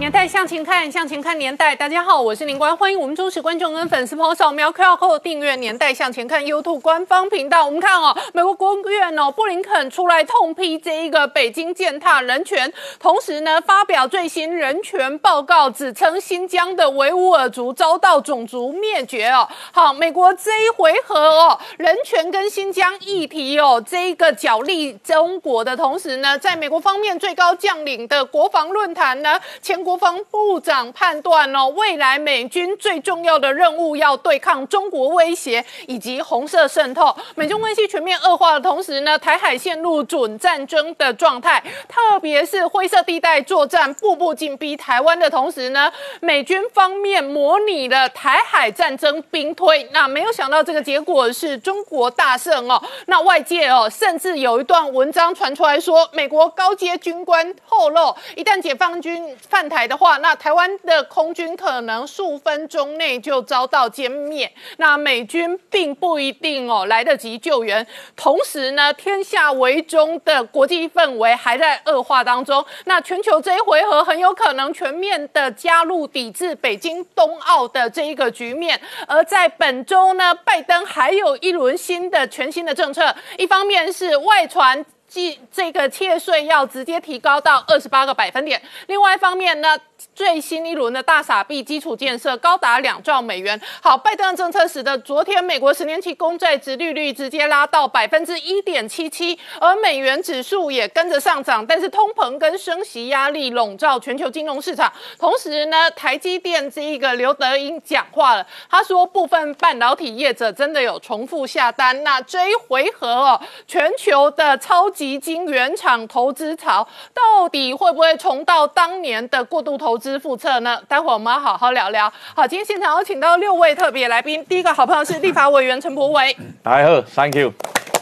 年代向前看，向前看年代。大家好，我是林官，欢迎我们忠实观众跟粉丝朋友扫描 QR Code 订阅《年代向前看》YouTube 官方频道。我们看哦，美国国务院哦，布林肯出来痛批这一个北京践踏人权，同时呢，发表最新人权报告，指称新疆的维吾尔族遭到种族灭绝哦。好，美国这一回合哦，人权跟新疆议题哦，这一个角力中国的同时呢，在美国方面最高将领的国防论坛呢，前国。国防部长判断哦，未来美军最重要的任务要对抗中国威胁以及红色渗透。美中关系全面恶化的同时呢，台海陷入准战争的状态，特别是灰色地带作战步步紧逼台湾的同时呢，美军方面模拟了台海战争兵推。那没有想到这个结果是中国大胜哦。那外界哦，甚至有一段文章传出来说，美国高阶军官透露，一旦解放军犯台。来的话，那台湾的空军可能数分钟内就遭到歼灭，那美军并不一定哦来得及救援。同时呢，天下为中的国际氛围还在恶化当中，那全球这一回合很有可能全面的加入抵制北京冬奥的这一个局面。而在本周呢，拜登还有一轮新的全新的政策，一方面是外传。即这个切税要直接提高到二十八个百分点。另外一方面呢，最新一轮的大傻币基础建设高达两兆美元。好，拜登政策使得昨天美国十年期公债殖利率直接拉到百分之一点七七，而美元指数也跟着上涨。但是通膨跟升息压力笼罩全球金融市场。同时呢，台积电这一个刘德英讲话了，他说部分半导体业者真的有重复下单。那这一回合哦，全球的超。级金原厂投资潮到底会不会重到当年的过度投资复测呢？待会我们要好好聊聊。好，今天现场有请到六位特别来宾，第一个好朋友是立法委员陈柏伟，大家好，Thank you。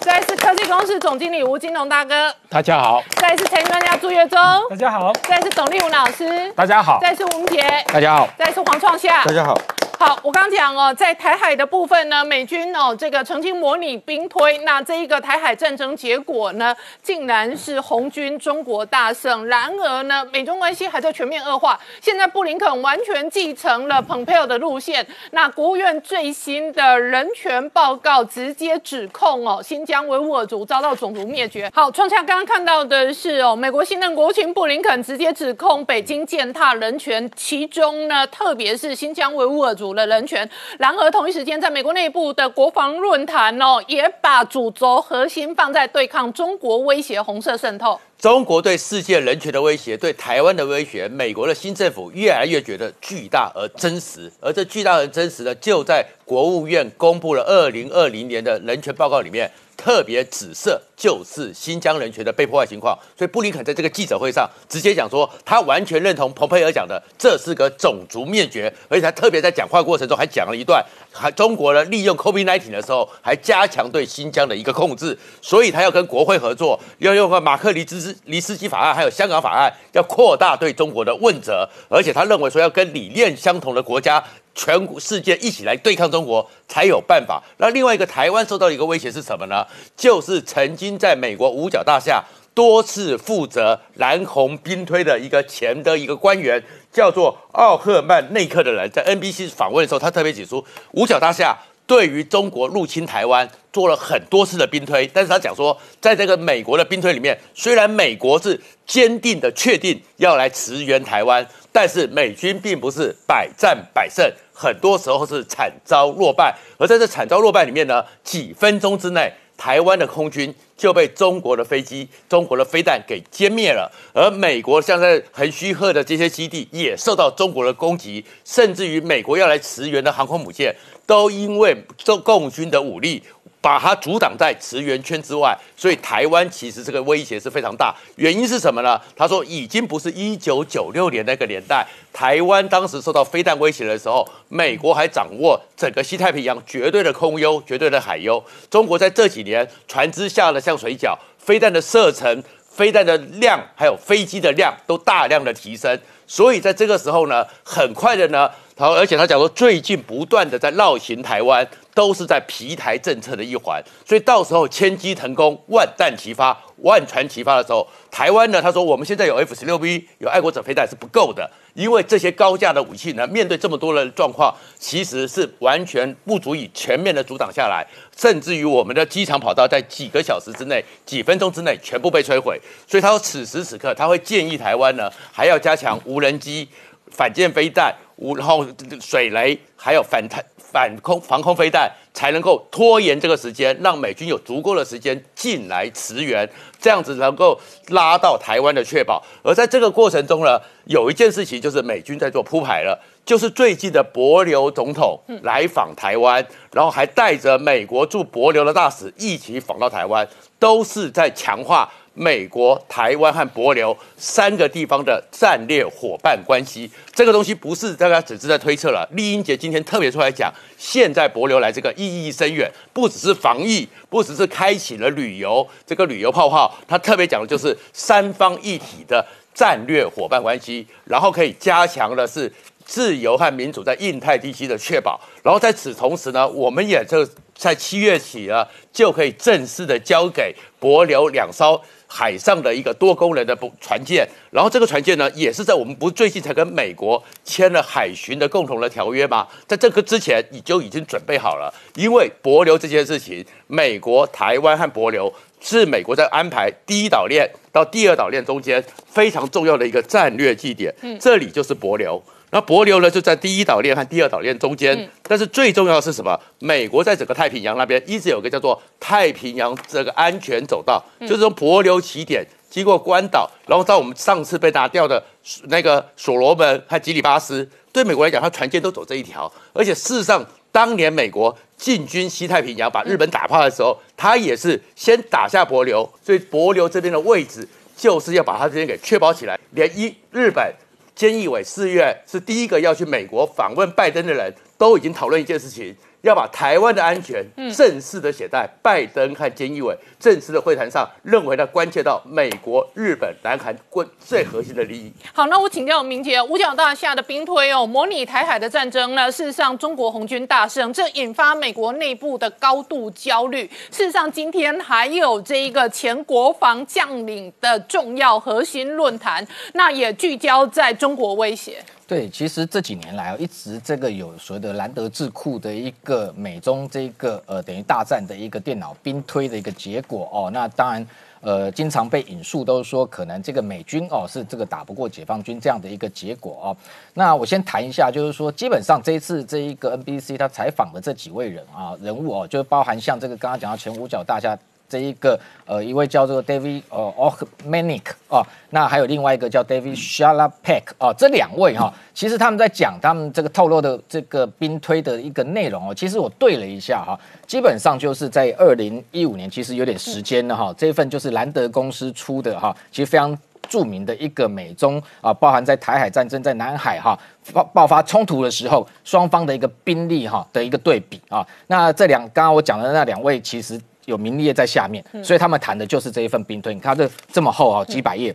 再是科技公司总经理吴金龙大哥，大家好。再是财经专家朱月忠，大家好。再是董立武老师，大家好。再是吴杰，大家好。再是黄创夏，大家好。好，我刚讲哦，在台海的部分呢，美军哦这个曾经模拟兵推，那这一个台海战争结果呢，竟然是红军中国大胜。然而呢，美中关系还在全面恶化。现在布林肯完全继承了蓬佩奥的路线，那国务院最新的人权报告直接指控哦，新疆维吾尔族遭到种族灭绝。好，创下刚刚看到的是哦，美国新任国务卿布林肯直接指控北京践踏人权，其中呢，特别是新疆维吾尔族。的人权，然而同一时间，在美国内部的国防论坛哦，也把主轴核心放在对抗中国威胁、红色渗透。中国对世界人权的威胁，对台湾的威胁，美国的新政府越来越觉得巨大而真实。而这巨大而真实的，就在国务院公布了二零二零年的人权报告里面。特别紫色就是新疆人权的被破坏情况，所以布林肯在这个记者会上直接讲说，他完全认同蓬佩尔讲的，这是个种族灭绝，而且他特别在讲话过程中还讲了一段，还中国呢利用 COVID-19 的时候还加强对新疆的一个控制，所以他要跟国会合作，要用个马克尼兹尼斯基法案，还有香港法案，要扩大对中国的问责，而且他认为说要跟理念相同的国家。全世界一起来对抗中国才有办法。那另外一个台湾受到一个威胁是什么呢？就是曾经在美国五角大厦多次负责蓝红兵推的一个前的一个官员，叫做奥赫曼内克的人，在 NBC 访问的时候，他特别指出五角大厦对于中国入侵台湾做了很多次的兵推，但是他讲说，在这个美国的兵推里面，虽然美国是坚定的确定要来驰援台湾，但是美军并不是百战百胜。很多时候是惨遭落败，而在这惨遭落败里面呢，几分钟之内，台湾的空军就被中国的飞机、中国的飞弹给歼灭了，而美国像在横须贺的这些基地也受到中国的攻击，甚至于美国要来驰援的航空母舰，都因为中共军的武力。把它阻挡在驰援圈之外，所以台湾其实这个威胁是非常大。原因是什么呢？他说已经不是一九九六年那个年代，台湾当时受到飞弹威胁的时候，美国还掌握整个西太平洋绝对的空优、绝对的海优。中国在这几年船只下了像水饺，飞弹的射程。飞弹的量还有飞机的量都大量的提升。所以在这个时候呢，很快的呢，他而且他讲说，最近不断的在绕行台湾，都是在皮台政策的一环。所以到时候千机腾空，万弹齐发，万船齐发的时候，台湾呢，他说我们现在有 F 十六 B，有爱国者飞弹是不够的，因为这些高价的武器呢，面对这么多的状况，其实是完全不足以全面的阻挡下来，甚至于我们的机场跑道在几个小时之内、几分钟之内全部被摧毁。所以他说，此时此刻他会建议台湾呢，还要加强无人机、反舰飞弹、无然后水雷，还有反弹。反空防空飞弹才能够拖延这个时间，让美军有足够的时间进来驰援，这样子能够拉到台湾的确保。而在这个过程中呢，有一件事情就是美军在做铺排了，就是最近的博流总统来访台湾，然后还带着美国驻博流的大使一起访到台湾，都是在强化。美国、台湾和博流三个地方的战略伙伴关系，这个东西不是大家只是在推测了。厉英杰今天特别出来讲，现在博流来这个意义深远，不只是防疫，不只是开启了旅游这个旅游泡泡，他特别讲的就是三方一体的战略伙伴关系，然后可以加强的是自由和民主在印太地区的确保。然后在此同时呢，我们也就在七月起呢，就可以正式的交给博流两艘。海上的一个多功能的船舰，然后这个船舰呢，也是在我们不最近才跟美国签了海巡的共同的条约吗？在这个之前，你就已经准备好了，因为博流这件事情，美国、台湾和博流是美国在安排第一岛链到第二岛链中间非常重要的一个战略据点，这里就是博流。那帛琉呢，就在第一岛链和第二岛链中间。但是最重要的是什么？美国在整个太平洋那边一直有个叫做太平洋这个安全走道，就是从帛琉起点，经过关岛，然后到我们上次被拿掉的那个所罗门和吉里巴斯。对美国来讲，它船舰都走这一条。而且事实上，当年美国进军西太平洋，把日本打趴的时候，它也是先打下帛琉，所以帛琉这边的位置就是要把它这边给确保起来。连一日本。菅义伟四月是第一个要去美国访问拜登的人，都已经讨论一件事情。要把台湾的安全正式的写在拜登和菅义伟正式的会谈上，认为呢关切到美国、日本、南韩关最核心的利益。好，那我请教明杰，五角大厦的兵推哦，模拟台海的战争呢？事实上，中国红军大胜，这引发美国内部的高度焦虑。事实上，今天还有这一个前国防将领的重要核心论坛，那也聚焦在中国威胁。对，其实这几年来啊一直这个有所谓的兰德智库的一个美中这个呃等于大战的一个电脑兵推的一个结果哦，那当然呃经常被引述都是说可能这个美军哦是这个打不过解放军这样的一个结果哦。那我先谈一下，就是说基本上这一次这一个 NBC 他采访的这几位人啊人物哦，就包含像这个刚刚讲到前五角大厦。这一个呃，一位叫做 David 呃 Ochmanik 哦，那还有另外一个叫 David Shalapek 哦，这两位哈，其实他们在讲他们这个透露的这个兵推的一个内容哦，其实我对了一下哈，基本上就是在二零一五年，其实有点时间了哈，这份就是兰德公司出的哈，其实非常著名的一个美中啊，包含在台海战争在南海哈爆爆发冲突的时候，双方的一个兵力哈的一个对比啊，那这两刚刚我讲的那两位其实。有名列在下面，所以他们谈的就是这一份兵推。你看这这么厚啊，几百页。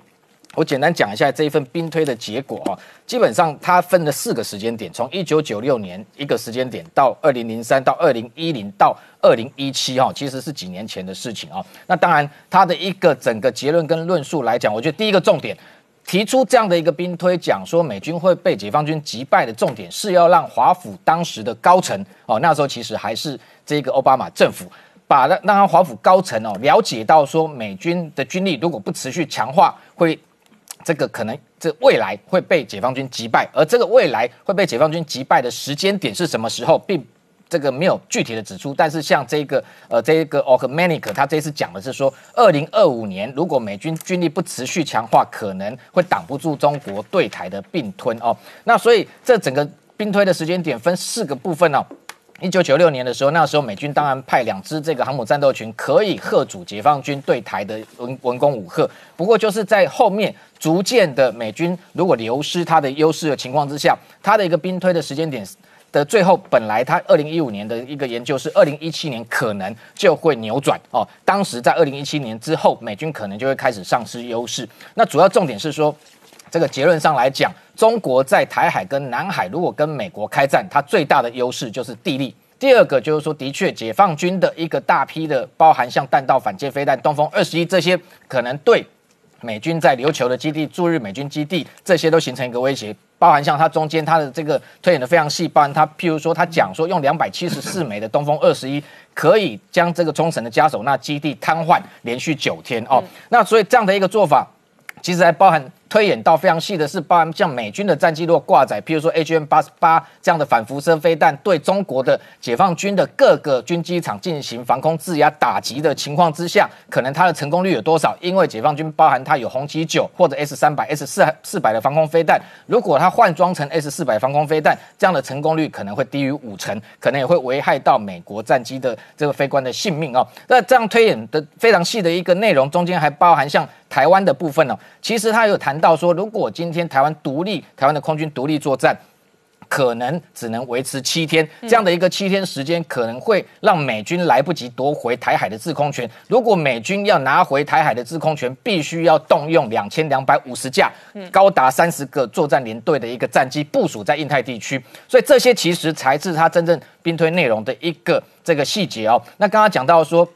我简单讲一下这一份兵推的结果啊。基本上它分了四个时间点，从一九九六年一个时间点到二零零三到二零一零到二零一七哈，其实是几年前的事情啊。那当然，它的一个整个结论跟论述来讲，我觉得第一个重点提出这样的一个兵推，讲说美军会被解放军击败的重点是要让华府当时的高层哦，那时候其实还是这个奥巴马政府。把让让华府高层哦了解到说美军的军力如果不持续强化，会这个可能这未来会被解放军击败，而这个未来会被解放军击败的时间点是什么时候，并这个没有具体的指出。但是像这个呃这一个 o m a n i k 他这次讲的是说，二零二五年如果美军军力不持续强化，可能会挡不住中国对台的并吞哦。那所以这整个并推的时间点分四个部分哦。一九九六年的时候，那时候美军当然派两支这个航母战斗群，可以贺阻解放军对台的文文攻武赫。不过就是在后面逐渐的美军如果流失它的优势的情况之下，它的一个兵推的时间点，的最后，本来他二零一五年的一个研究是二零一七年可能就会扭转哦。当时在二零一七年之后，美军可能就会开始丧失优势。那主要重点是说，这个结论上来讲，中国在台海跟南海如果跟美国开战，它最大的优势就是地利。第二个就是说，的确，解放军的一个大批的，包含像弹道反舰飞弹、东风二十一这些，可能对美军在琉球的基地、驻日美军基地这些都形成一个威胁。包含像它中间它的这个推演的非常细，包含它譬如说，它讲说用两百七十四枚的东风二十一，可以将这个冲绳的加手纳基地瘫痪连续九天哦。那所以这样的一个做法，其实还包含。推演到非常细的是，包含像美军的战机如果挂载，譬如说 H M 八十八这样的反辐射飞弹，对中国的解放军的各个军机场进行防空制压打击的情况之下，可能它的成功率有多少？因为解放军包含它有红旗九或者 S 三百、S 四四百的防空飞弹，如果它换装成 S 四百防空飞弹，这样的成功率可能会低于五成，可能也会危害到美国战机的这个飞官的性命哦。那这样推演的非常细的一个内容，中间还包含像台湾的部分呢，其实他有谈。到说，如果今天台湾独立，台湾的空军独立作战，可能只能维持七天，这样的一个七天时间，可能会让美军来不及夺回台海的制空权。如果美军要拿回台海的制空权，必须要动用两千两百五十架，高达三十个作战连队的一个战机部署在印太地区。所以这些其实才是他真正兵推内容的一个这个细节哦。那刚刚讲到说。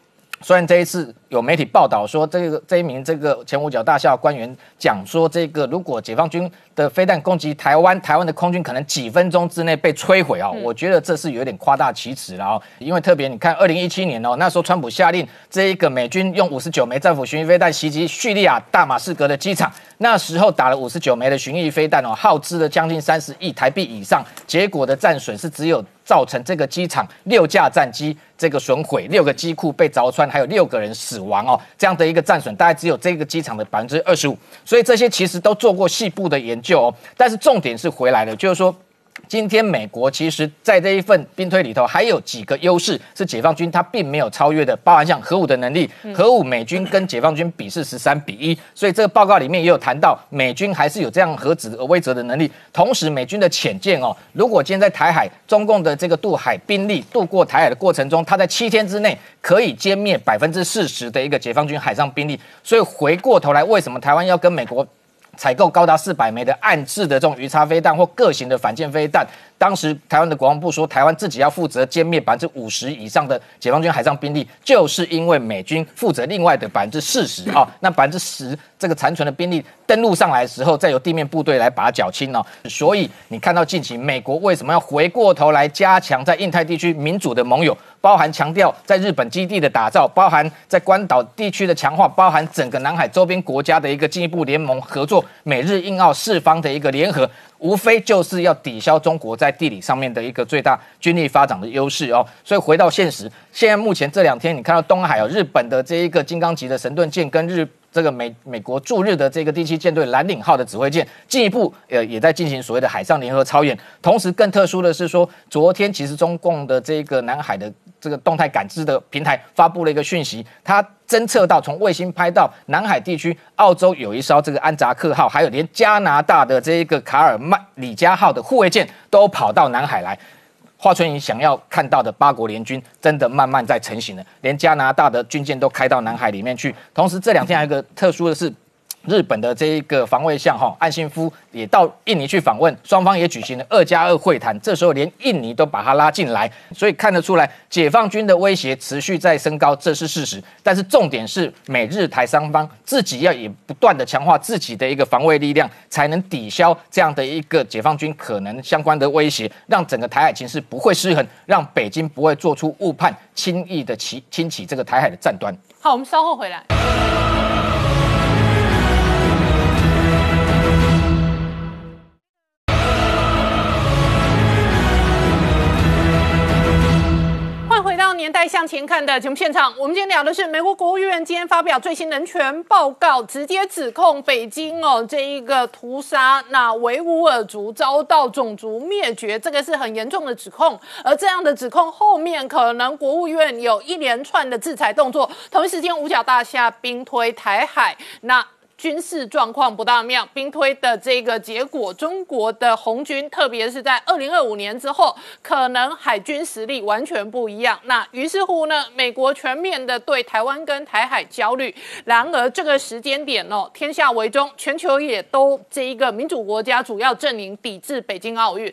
虽然这一次有媒体报道说，这个这一名这个前五角大校官员讲说，这个如果解放军的飞弹攻击台湾，台湾的空军可能几分钟之内被摧毁啊，我觉得这是有点夸大其词了啊。因为特别你看，二零一七年哦，那时候川普下令这一个美军用五十九枚战斧巡弋飞弹袭击叙利亚大马士革的机场，那时候打了五十九枚的巡弋飞弹哦，耗资了将近三十亿台币以上，结果的战损是只有。造成这个机场六架战机这个损毁，六个机库被凿穿，还有六个人死亡哦，这样的一个战损，大概只有这个机场的百分之二十五。所以这些其实都做过细部的研究哦，但是重点是回来了，就是说。今天美国其实在这一份兵推里头还有几个优势是解放军它并没有超越的，包含像核武的能力，核武美军跟解放军比是十三比一，所以这个报告里面也有谈到美军还是有这样核子而威慑的能力。同时美军的潜舰哦，如果今天在台海中共的这个渡海兵力渡过台海的过程中，它在七天之内可以歼灭百分之四十的一个解放军海上兵力。所以回过头来，为什么台湾要跟美国？采购高达四百枚的暗制的这种鱼叉飞弹或各型的反舰飞弹，当时台湾的国防部说，台湾自己要负责歼灭百分之五十以上的解放军海上兵力，就是因为美军负责另外的百分之四十啊，那百分之十这个残存的兵力登陆上来的时候，再由地面部队来把它缴清哦。所以你看到近期美国为什么要回过头来加强在印太地区民主的盟友？包含强调在日本基地的打造，包含在关岛地区的强化，包含整个南海周边国家的一个进一步联盟合作，美日印澳四方的一个联合，无非就是要抵消中国在地理上面的一个最大军力发展的优势哦。所以回到现实，现在目前这两天你看到东海有日本的这一个金刚级的神盾舰跟日。这个美美国驻日的这个第七舰队蓝领号的指挥舰进一步呃也在进行所谓的海上联合操演，同时更特殊的是说，昨天其实中共的这个南海的这个动态感知的平台发布了一个讯息，它侦测到从卫星拍到南海地区，澳洲有一艘这个安扎克号，还有连加拿大的这一个卡尔曼里加号的护卫舰都跑到南海来。华春莹想要看到的八国联军，真的慢慢在成型了，连加拿大的军舰都开到南海里面去。同时，这两天还有一个特殊的是。日本的这一个防卫相哈岸信夫也到印尼去访问，双方也举行了二加二会谈。这时候连印尼都把他拉进来，所以看得出来解放军的威胁持续在升高，这是事实。但是重点是美日台双方自己要也不断的强化自己的一个防卫力量，才能抵消这样的一个解放军可能相关的威胁，让整个台海情势不会失衡，让北京不会做出误判，轻易的起轻启这个台海的战端。好，我们稍后回来。年代向前看的节目现场，我们今天聊的是美国国务院今天发表最新人权报告，直接指控北京哦这一个屠杀那维吾尔族遭到种族灭绝，这个是很严重的指控。而这样的指控后面可能国务院有一连串的制裁动作，同一时间五角大厦兵推台海那。军事状况不大妙，兵推的这个结果，中国的红军，特别是在二零二五年之后，可能海军实力完全不一样。那于是乎呢，美国全面的对台湾跟台海焦虑。然而这个时间点哦，天下为中，全球也都这一个民主国家主要阵营抵制北京奥运。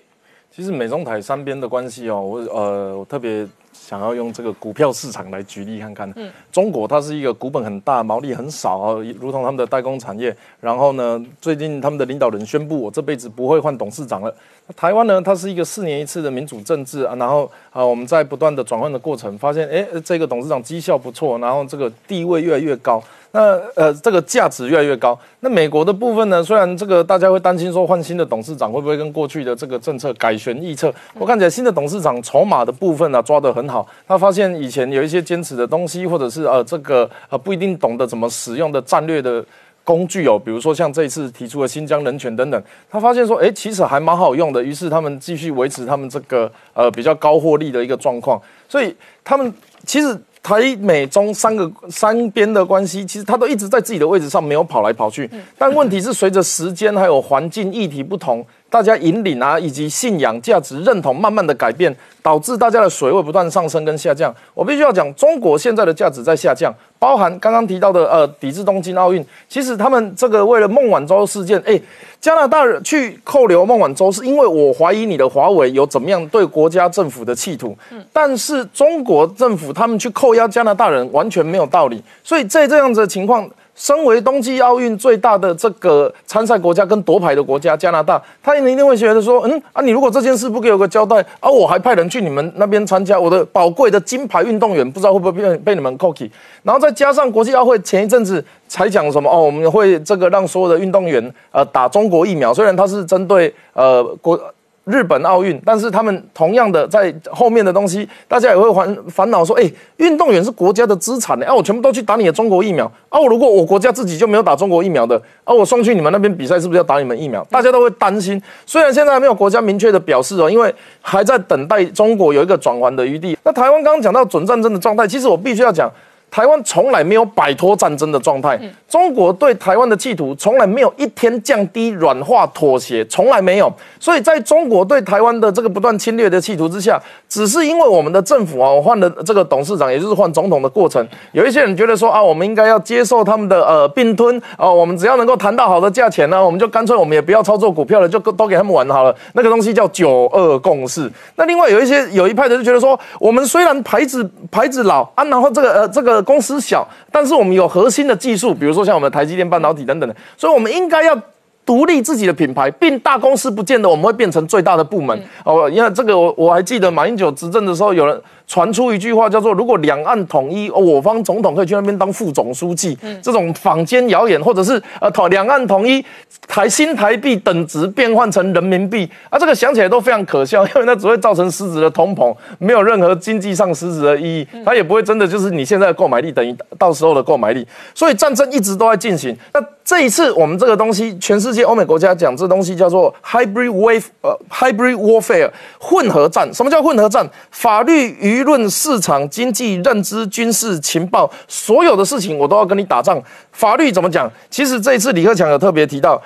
其实美中台三边的关系哦，我呃我特别。想要用这个股票市场来举例看看，嗯，中国它是一个股本很大、毛利很少啊，如同他们的代工产业。然后呢，最近他们的领导人宣布，我这辈子不会换董事长了。台湾呢，它是一个四年一次的民主政治啊，然后啊，我们在不断的转换的过程，发现哎，这个董事长绩效不错，然后这个地位越来越高。那呃，这个价值越来越高。那美国的部分呢？虽然这个大家会担心说换新的董事长会不会跟过去的这个政策改弦易辙，我看起来新的董事长筹码的部分呢抓得很好。他发现以前有一些坚持的东西，或者是呃这个呃不一定懂得怎么使用的战略的工具哦，比如说像这一次提出的新疆人权等等，他发现说哎其实还蛮好用的。于是他们继续维持他们这个呃比较高获利的一个状况。所以他们其实。台美中三个三边的关系，其实他都一直在自己的位置上，没有跑来跑去。但问题是，随着时间还有环境议题不同。大家引领啊，以及信仰、价值认同慢慢的改变，导致大家的水位不断上升跟下降。我必须要讲，中国现在的价值在下降，包含刚刚提到的呃，抵制东京奥运。其实他们这个为了孟晚舟事件，哎，加拿大人去扣留孟晚舟，是因为我怀疑你的华为有怎么样对国家政府的企图。嗯，但是中国政府他们去扣押加拿大人完全没有道理。所以在这样子的情况。身为冬季奥运最大的这个参赛国家跟夺牌的国家加拿大，他一定会觉得说，嗯啊，你如果这件事不给我个交代，啊，我还派人去你们那边参加，我的宝贵的金牌运动员不知道会不会被被你们 cookie，然后再加上国际奥会前一阵子才讲什么哦，我们会这个让所有的运动员呃打中国疫苗，虽然他是针对呃国。日本奥运，但是他们同样的在后面的东西，大家也会烦烦恼说，哎，运动员是国家的资产呢，啊，我全部都去打你的中国疫苗，啊，我如果我国家自己就没有打中国疫苗的，啊，我送去你们那边比赛是不是要打你们疫苗？大家都会担心。虽然现在还没有国家明确的表示哦，因为还在等待中国有一个转圜的余地。那台湾刚刚讲到准战争的状态，其实我必须要讲。台湾从来没有摆脱战争的状态，中国对台湾的企图从来没有一天降低、软化、妥协，从来没有。所以，在中国对台湾的这个不断侵略的企图之下，只是因为我们的政府啊，我换了这个董事长，也就是换总统的过程，有一些人觉得说啊，我们应该要接受他们的呃并吞啊，我们只要能够谈到好的价钱呢，我们就干脆我们也不要操作股票了，就都给他们玩好了。那个东西叫九二共识。那另外有一些有一派的就觉得说，我们虽然牌子牌子老啊，然后这个呃这个。公司小，但是我们有核心的技术，比如说像我们的台积电半导体等等的，所以我们应该要独立自己的品牌，并大公司不见得我们会变成最大的部门哦。因为这个我我还记得马英九执政的时候，有人。传出一句话叫做：“如果两岸统一，我方总统可以去那边当副总书记。”嗯这种坊间谣言，或者是呃，统两岸统一，台新台币等值变换成人民币啊，这个想起来都非常可笑，因为那只会造成实质的通膨，没有任何经济上实质的意义，它也不会真的就是你现在的购买力等于到时候的购买力。所以战争一直都在进行。那这一次我们这个东西，全世界欧美国家讲这东西叫做 hybrid wave，呃，hybrid warfare，混合战。什么叫混合战？法律与舆论、市场、经济、认知、军事、情报，所有的事情我都要跟你打仗。法律怎么讲？其实这一次李克强有特别提到，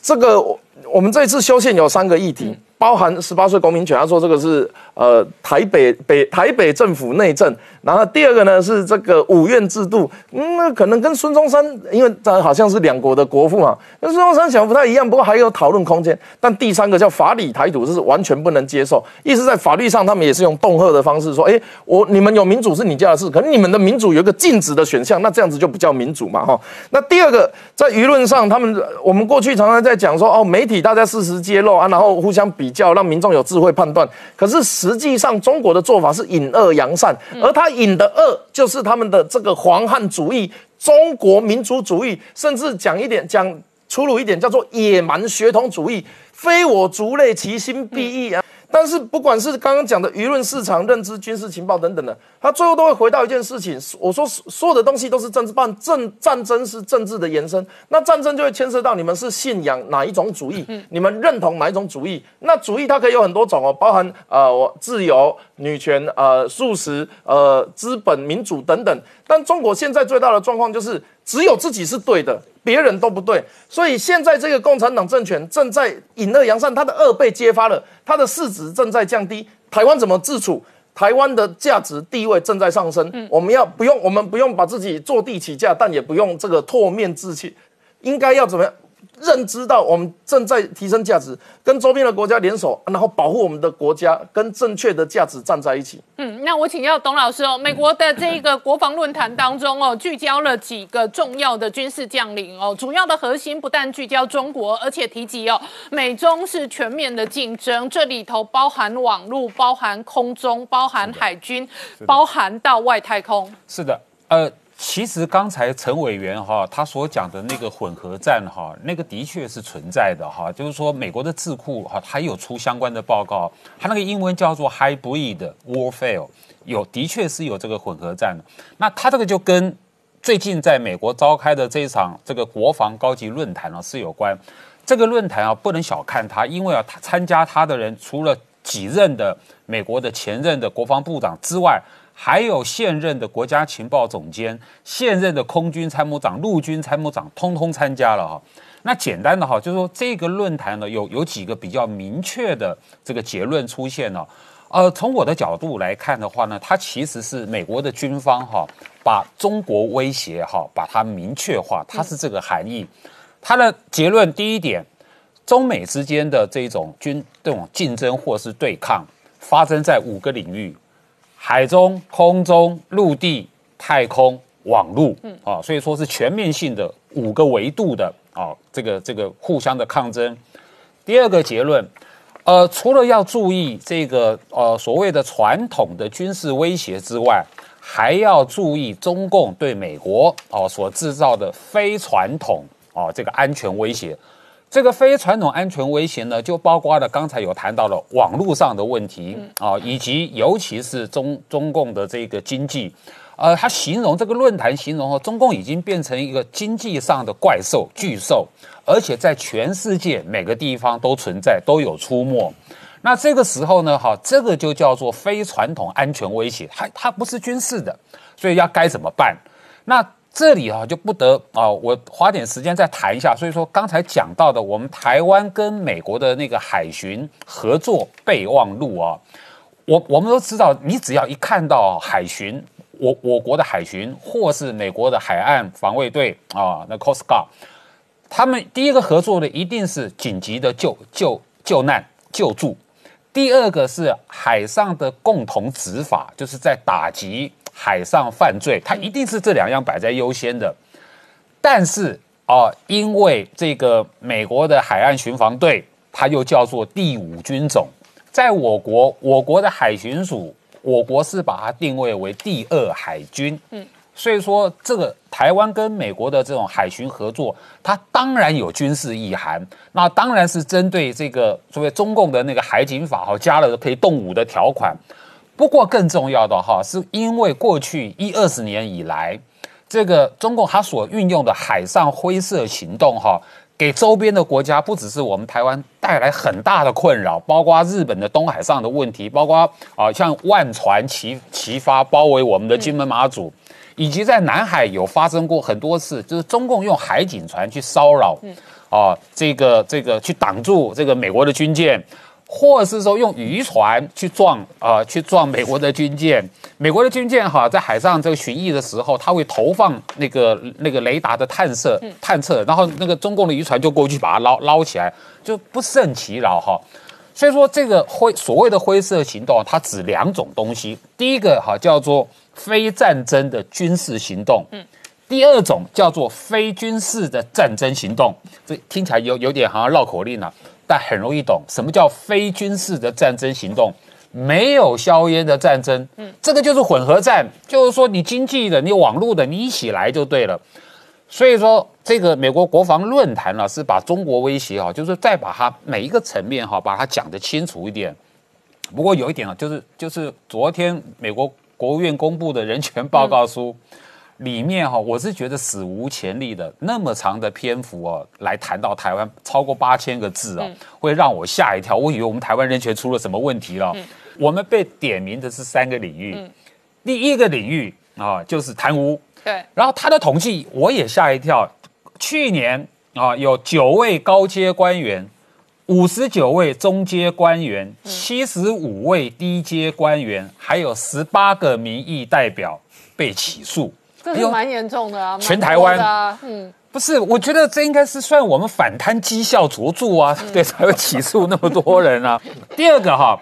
这个我们这一次修宪有三个议题。包含十八岁公民权，他说这个是呃台北北台北政府内政，然后第二个呢是这个五院制度，那可能跟孙中山，因为这好像是两国的国父嘛，跟孙中山想不太一样，不过还有讨论空间。但第三个叫法理台独，这是完全不能接受，意思在法律上他们也是用恫吓的方式说，哎，我你们有民主是你家的事，可能你们的民主有一个禁止的选项，那这样子就不叫民主嘛，哈。那第二个在舆论上，他们我们过去常常在讲说，哦，媒体大家事实揭露啊，然后互相比。较让民众有智慧判断，可是实际上中国的做法是引恶扬善，而他引的恶就是他们的这个黄汉主义、中国民族主义，甚至讲一点讲粗鲁一点，叫做野蛮血统主义，非我族类，其心必异啊。但是不管是刚刚讲的舆论市场、认知、军事情报等等的，它最后都会回到一件事情。我说所有的东西都是政治，办政战争是政治的延伸。那战争就会牵涉到你们是信仰哪一种主义，嗯你们认同哪一种主义。那主义它可以有很多种哦，包含呃我自由、女权、呃素食、呃资本、民主等等。但中国现在最大的状况就是。只有自己是对的，别人都不对。所以现在这个共产党政权正在引恶扬善，它的恶被揭发了，它的市值正在降低。台湾怎么自处？台湾的价值地位正在上升。我们要不用，我们不用把自己坐地起价，但也不用这个唾面自弃，应该要怎么样？认知到我们正在提升价值，跟周边的国家联手，然后保护我们的国家，跟正确的价值站在一起。嗯，那我请教董老师哦，美国的这个国防论坛当中哦，聚焦了几个重要的军事将领哦，主要的核心不但聚焦中国，而且提及哦，美中是全面的竞争，这里头包含网络，包含空中，包含海军，包含到外太空。是的，呃。其实刚才陈委员哈他所讲的那个混合战哈，那个的确是存在的哈，就是说美国的智库哈，它有出相关的报告，它那个英文叫做 hybrid warfare，有的确是有这个混合战。那它这个就跟最近在美国召开的这一场这个国防高级论坛呢是有关。这个论坛啊不能小看它，因为啊他参加它的人除了几任的美国的前任的国防部长之外。还有现任的国家情报总监、现任的空军参谋长、陆军参谋长，通通参加了哈。那简单的哈，就是说这个论坛呢，有有几个比较明确的这个结论出现了。呃，从我的角度来看的话呢，它其实是美国的军方哈，把中国威胁哈，把它明确化，它是这个含义。它的结论第一点，中美之间的这种军这种竞争或是对抗，发生在五个领域。海中、空中、陆地、太空、网络，嗯啊，所以说是全面性的五个维度的啊，这个这个互相的抗争。第二个结论，呃，除了要注意这个呃所谓的传统的军事威胁之外，还要注意中共对美国哦所制造的非传统哦这个安全威胁。这个非传统安全威胁呢，就包括了刚才有谈到了网络上的问题啊，以及尤其是中中共的这个经济，呃，他形容这个论坛形容哦，中共已经变成一个经济上的怪兽巨兽，而且在全世界每个地方都存在，都有出没。那这个时候呢，哈，这个就叫做非传统安全威胁，它它不是军事的，所以要该怎么办？那。这里啊就不得啊，我花点时间再谈一下。所以说刚才讲到的，我们台湾跟美国的那个海巡合作备忘录啊，我我们都知道，你只要一看到海巡，我我国的海巡或是美国的海岸防卫队啊，那 Coast Guard，他们第一个合作的一定是紧急的救救救难救助，第二个是海上的共同执法，就是在打击。海上犯罪，它一定是这两样摆在优先的。但是啊，因为这个美国的海岸巡防队，它又叫做第五军种，在我国，我国的海巡署，我国是把它定位为第二海军。嗯，所以说这个台湾跟美国的这种海巡合作，它当然有军事意涵，那当然是针对这个所谓中共的那个海警法，哈，加了可以动武的条款。不过更重要的哈，是因为过去一二十年以来，这个中共它所运用的海上灰色行动哈，给周边的国家不只是我们台湾带来很大的困扰，包括日本的东海上的问题，包括啊像万船齐齐发包围我们的金门马祖，以及在南海有发生过很多次，就是中共用海警船去骚扰，啊这个这个去挡住这个美国的军舰。或者是说用渔船去撞啊，去撞美国的军舰。美国的军舰哈，在海上这个巡弋的时候，它会投放那个那个雷达的探测探测，然后那个中共的渔船就过去把它捞捞起来，就不胜其扰哈。所以说，这个灰所谓的灰色行动，它指两种东西。第一个哈叫做非战争的军事行动，嗯，第二种叫做非军事的战争行动。这听起来有有点好像绕口令了。但很容易懂什么叫非军事的战争行动，没有硝烟的战争，嗯，这个就是混合战，就是说你经济的、你网络的，你一起来就对了。所以说，这个美国国防论坛呢，是把中国威胁啊，就是再把它每一个层面哈，把它讲得清楚一点。不过有一点啊，就是就是昨天美国国务院公布的人权报告书。里面哈，我是觉得史无前例的那么长的篇幅哦，来谈到台湾超过八千个字啊，会让我吓一跳。我以为我们台湾人权出了什么问题了。我们被点名的是三个领域，第一个领域啊就是贪污，对，然后他的统计我也吓一跳，去年啊有九位高阶官员，五十九位中阶官员，七十五位低阶官员，还有十八个民意代表被起诉。这是蛮严重的啊，蛮全台湾。的啊，嗯，不是，我觉得这应该是算我们反贪绩效卓著啊，对，才会起诉那么多人啊。第二个哈，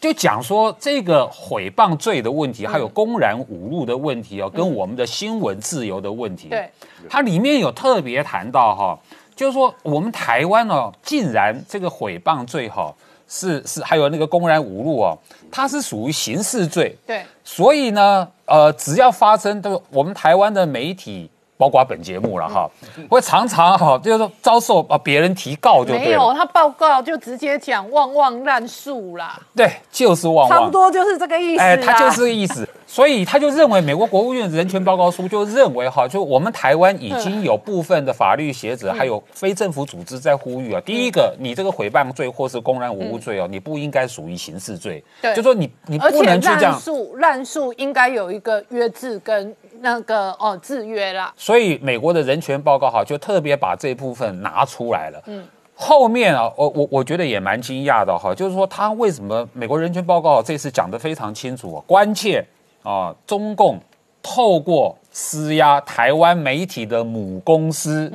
就讲说这个诽谤罪的问题，还有公然侮辱的问题哦，跟我们的新闻自由的问题。对，它里面有特别谈到哈，就是说我们台湾哦，竟然这个诽谤罪哈是是还有那个公然侮辱哦，它是属于刑事罪。对，所以呢，呃，只要发生都，我们台湾的媒体，包括本节目了哈，会常常哈，就是说遭受啊别人提告就没有，他报告就直接讲旺旺滥诉啦，对，就是旺旺。差不。多就是这个意思。哎，他就是这个意思，所以他就认为美国国务院人权报告书就认为哈，就我们台湾已经有部分的法律学者还有非政府组织在呼吁啊，第一个，你这个诽谤罪或是公然侮辱罪哦，你不应该属于刑事罪，对。就说你你不能去这样，诉滥诉应该有一个约制跟那个哦制约啦。所以美国的人权报告哈，就特别把这部分拿出来了。嗯，后面啊，我我我觉得也蛮惊讶的哈，就是说他为什么美国人权报告这次讲得非常清楚啊，关切啊，中共透过施压台湾媒体的母公司，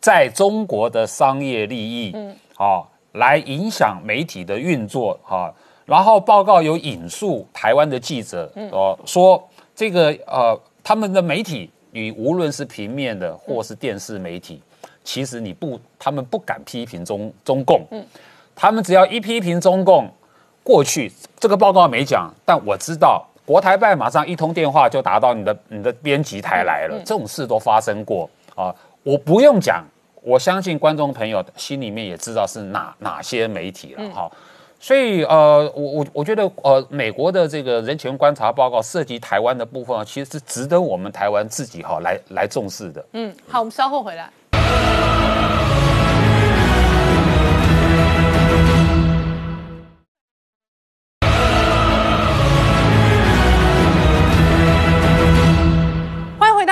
在中国的商业利益，嗯，啊，来影响媒体的运作哈、然后报告有引述台湾的记者，哦、说这个呃，他们的媒体，你无论是平面的或是电视媒体，其实你不，他们不敢批评中中共，他们只要一批评中共，过去这个报告没讲，但我知道国台办马上一通电话就打到你的你的编辑台来了，这种事都发生过。啊，我不用讲，我相信观众朋友心里面也知道是哪哪些媒体了哈。所以呃，我我我觉得呃，美国的这个人权观察报告涉及台湾的部分啊，其实是值得我们台湾自己哈来来重视的。嗯，好，我们稍后回来。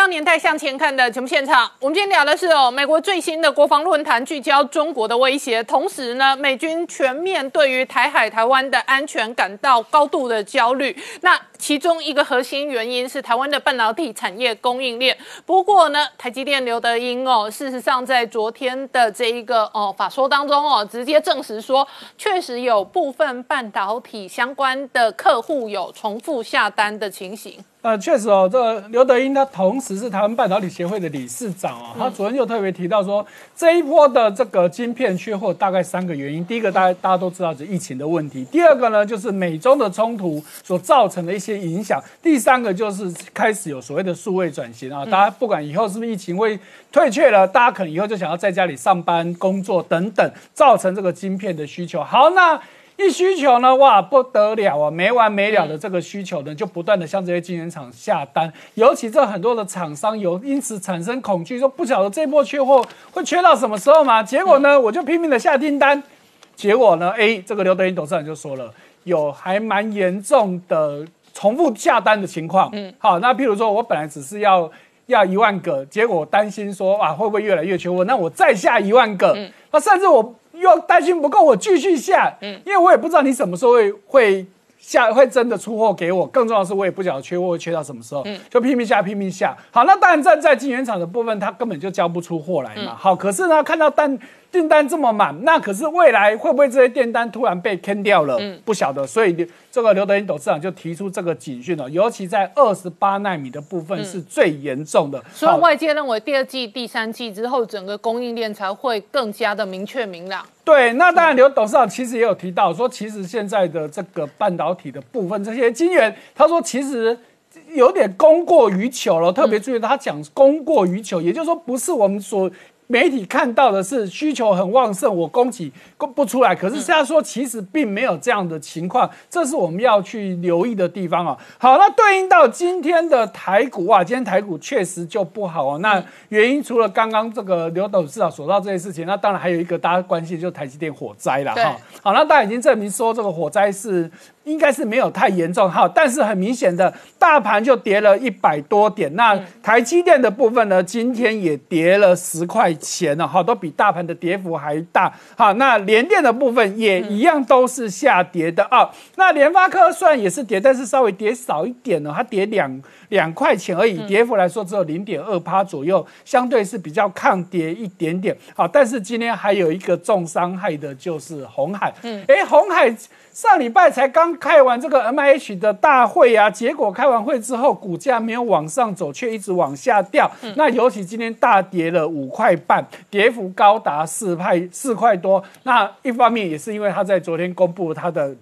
《年代向前看》的节目现场。我们今天聊的是哦，美国最新的国防论坛聚焦中国的威胁，同时呢，美军全面对于台海、台湾的安全感到高度的焦虑。那其中一个核心原因是台湾的半导体产业供应链。不过呢，台积电刘德英哦，事实上在昨天的这一个哦法说当中哦，直接证实说，确实有部分半导体相关的客户有重复下单的情形。呃，确实哦，这个刘德英他同时是台湾半导体协会的理事长哦，他昨天就特别提到说，这一波的这个晶片缺货大概三个原因，第一个大家大家都知道是疫情的问题，第二个呢就是美中的冲突所造成的一些影响，第三个就是开始有所谓的数位转型啊，大家不管以后是不是疫情会退却了，大家可能以后就想要在家里上班、工作等等，造成这个晶片的需求。好，那。一需求呢，哇，不得了啊，没完没了的这个需求呢，就不断的向这些晶圆厂下单，尤其这很多的厂商有因此产生恐惧，说不晓得这波缺货会缺到什么时候嘛？结果呢，我就拼命的下订单，结果呢，哎，这个刘德英董事长就说了，有还蛮严重的重复下单的情况。嗯，好，那譬如说我本来只是要要一万个，结果我担心说啊会不会越来越缺货，那我再下一万个，那甚至我又担心不够，我继续下，嗯，因为我也不知道你什么时候会会下会真的出货给我，更重要的是我也不晓得缺货会缺到什么时候，就拼命下拼命下。好，那当然站在晶圆厂的部分，它根本就交不出货来嘛。好，可是呢，看到单订单这么满，那可是未来会不会这些订单突然被坑掉了？嗯不晓得。所以这个刘德英董事长就提出这个警讯了，尤其在二十八纳米的部分是最严重的。所以外界认为第二季、第三季之后，整个供应链才会更加的明确明朗。对，那当然，刘董事长其实也有提到说，其实现在的这个半导体的部分，这些晶圆，他说其实有点供过于求了。特别注意，他讲供过于求，也就是说，不是我们所媒体看到的是需求很旺盛，我供给供不出来。可是现在说其实并没有这样的情况，这是我们要去留意的地方啊。好，那对应到今天的台股啊，今天台股确实就不好哦。那原因除了刚刚这个刘董事长所到这些事情，那当然还有一个大家关心就是台积电火灾了哈。好，那大家已经证明说这个火灾是。应该是没有太严重哈，但是很明显的，大盘就跌了一百多点。那台积电的部分呢，今天也跌了十块钱了哈，都比大盘的跌幅还大。好，那联电的部分也一样都是下跌的啊。那联发科虽然也是跌，但是稍微跌少一点呢，它跌两两块钱而已，跌幅来说只有零点二趴左右，相对是比较抗跌一点点。好，但是今天还有一个重伤害的就是红海。嗯，哎，红海。上礼拜才刚开完这个 M H 的大会啊，结果开完会之后，股价没有往上走，却一直往下掉。那尤其今天大跌了五块半，跌幅高达四块四块多。那一方面也是因为他在昨天公布他的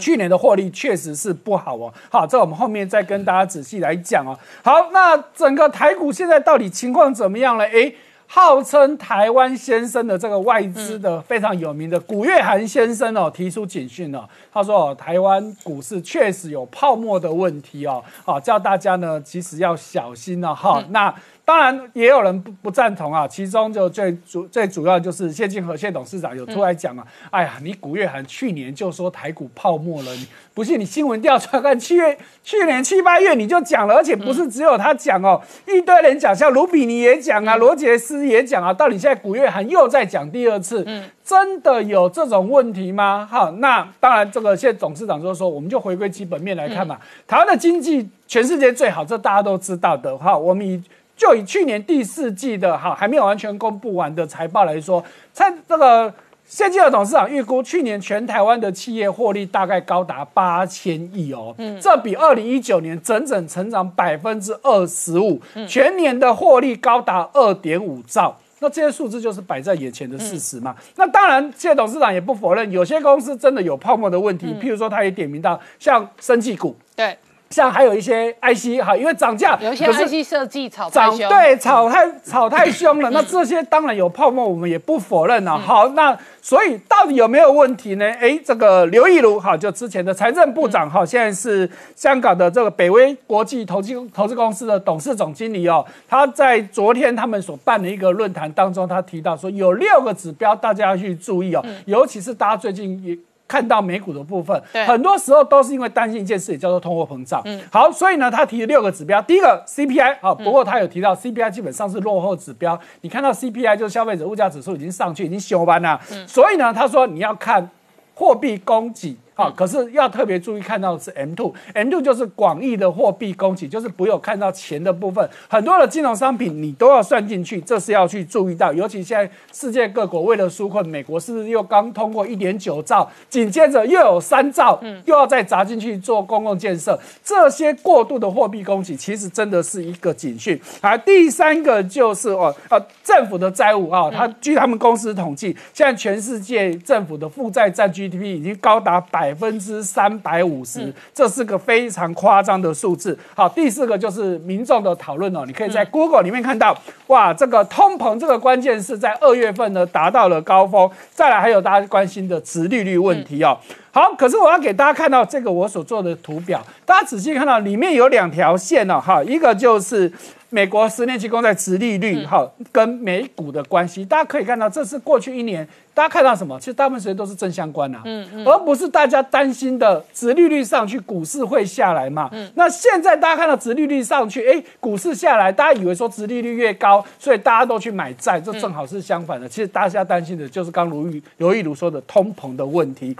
去年的获利确实是不好哦。好，这我们后面再跟大家仔细来讲哦。好，那整个台股现在到底情况怎么样了？诶。号称台湾先生的这个外资的非常有名的古月涵先生哦，提出警讯哦。他说：“哦，台湾股市确实有泡沫的问题哦，好叫大家呢，其实要小心了哈。”那。当然也有人不不赞同啊，其中就最主最主要就是谢金河谢董事长有出来讲啊，哎呀，你古月涵去年就说台股泡沫了，你不信你新闻调查看，七月去年七八月你就讲了，而且不是只有他讲哦，一堆人讲，像卢比尼也讲啊，罗杰斯也讲啊，到底现在古月涵又在讲第二次，嗯。真的有这种问题吗？哈，那当然这个谢董事长就说，我们就回归基本面来看嘛，台湾的经济全世界最好，这大家都知道的。哈，我们以。就以去年第四季的哈还没有完全公布完的财报来说，在这个谢金尔董事长预估，去年全台湾的企业获利大概高达八千亿哦，嗯，这比二零一九年整整成长百分之二十五，全年的获利高达二点五兆，那这些数字就是摆在眼前的事实嘛。那当然，谢董事长也不否认，有些公司真的有泡沫的问题，譬如说，他也点名到像生技股，对。像还有一些 IC 哈，因为涨价，有一些 IC 设计炒涨，对，炒太炒太凶了。那这些当然有泡沫，我们也不否认了。好，那所以到底有没有问题呢？哎，这个刘亦儒哈，就之前的财政部长哈，现在是香港的这个北威国际投资投资公司的董事总经理哦。他在昨天他们所办的一个论坛当中，他提到说有六个指标大家要去注意哦，尤其是大家最近也。看到美股的部分，很多时候都是因为担心一件事，也叫做通货膨胀。嗯，好，所以呢，他提了六个指标。第一个 CPI 啊，不过他有提到 CPI 基本上是落后指标。你看到 CPI 就是消费者物价指数已经上去，已经修班了。嗯，所以呢，他说你要看货币供给。好，可是要特别注意看到的是 M two，M two 就是广义的货币供给，就是不有看到钱的部分，很多的金融商品你都要算进去，这是要去注意到。尤其现在世界各国为了纾困，美国是不是又刚通过一点九兆，紧接着又有三兆，又要再砸进去做公共建设，这些过度的货币供给其实真的是一个警讯。啊，第三个就是哦，啊，政府的债务啊，它据他们公司统计，现在全世界政府的负债占 GDP 已经高达百。百分之三百五十，这是个非常夸张的数字。好，第四个就是民众的讨论哦，你可以在 Google 里面看到，哇，这个通膨这个关键是在二月份呢达到了高峰。再来还有大家关心的殖利率问题哦。好，可是我要给大家看到这个我所做的图表，大家仔细看到里面有两条线哦，哈，一个就是美国十年期公债殖利率哈跟美股的关系，大家可以看到这是过去一年。大家看到什么？其实大部分时间都是正相关呐，嗯嗯，而不是大家担心的，殖利率上去，股市会下来嘛？嗯，那现在大家看到殖利率上去，哎，股市下来，大家以为说殖利率越高，所以大家都去买债，这正好是相反的。其实大家担心的就是刚如玉刘玉如说的通膨的问题。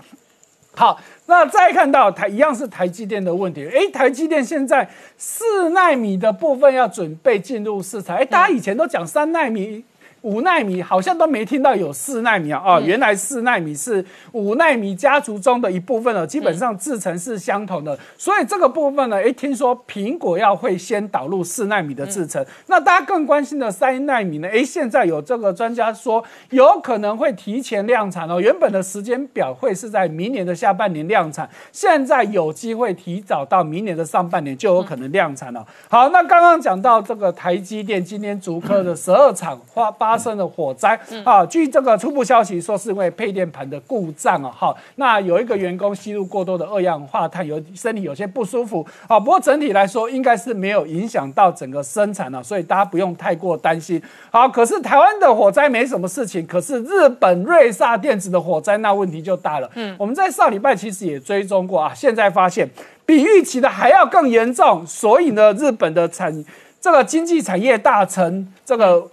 好，那再看到台一样是台积电的问题，哎，台积电现在四纳米的部分要准备进入市场，哎，大家以前都讲三纳米。五纳米好像都没听到有四纳米啊！哦，原来四纳米是五纳米家族中的一部分了，基本上制程是相同的。所以这个部分呢，诶，听说苹果要会先导入四纳米的制程。那大家更关心的三纳米呢？诶，现在有这个专家说有可能会提前量产哦。原本的时间表会是在明年的下半年量产，现在有机会提早到明年的上半年就有可能量产了。好，那刚刚讲到这个台积电今天竹科的十二厂花八。发生了火灾。啊，据这个初步消息说是因为配电盘的故障啊。好，那有一个员工吸入过多的二氧化碳，有身体有些不舒服。啊，不过整体来说应该是没有影响到整个生产了，所以大家不用太过担心。好，可是台湾的火灾没什么事情，可是日本瑞萨电子的火灾那问题就大了。嗯，我们在上礼拜其实也追踪过啊，现在发现比预期的还要更严重，所以呢，日本的产这个经济产业大臣这个。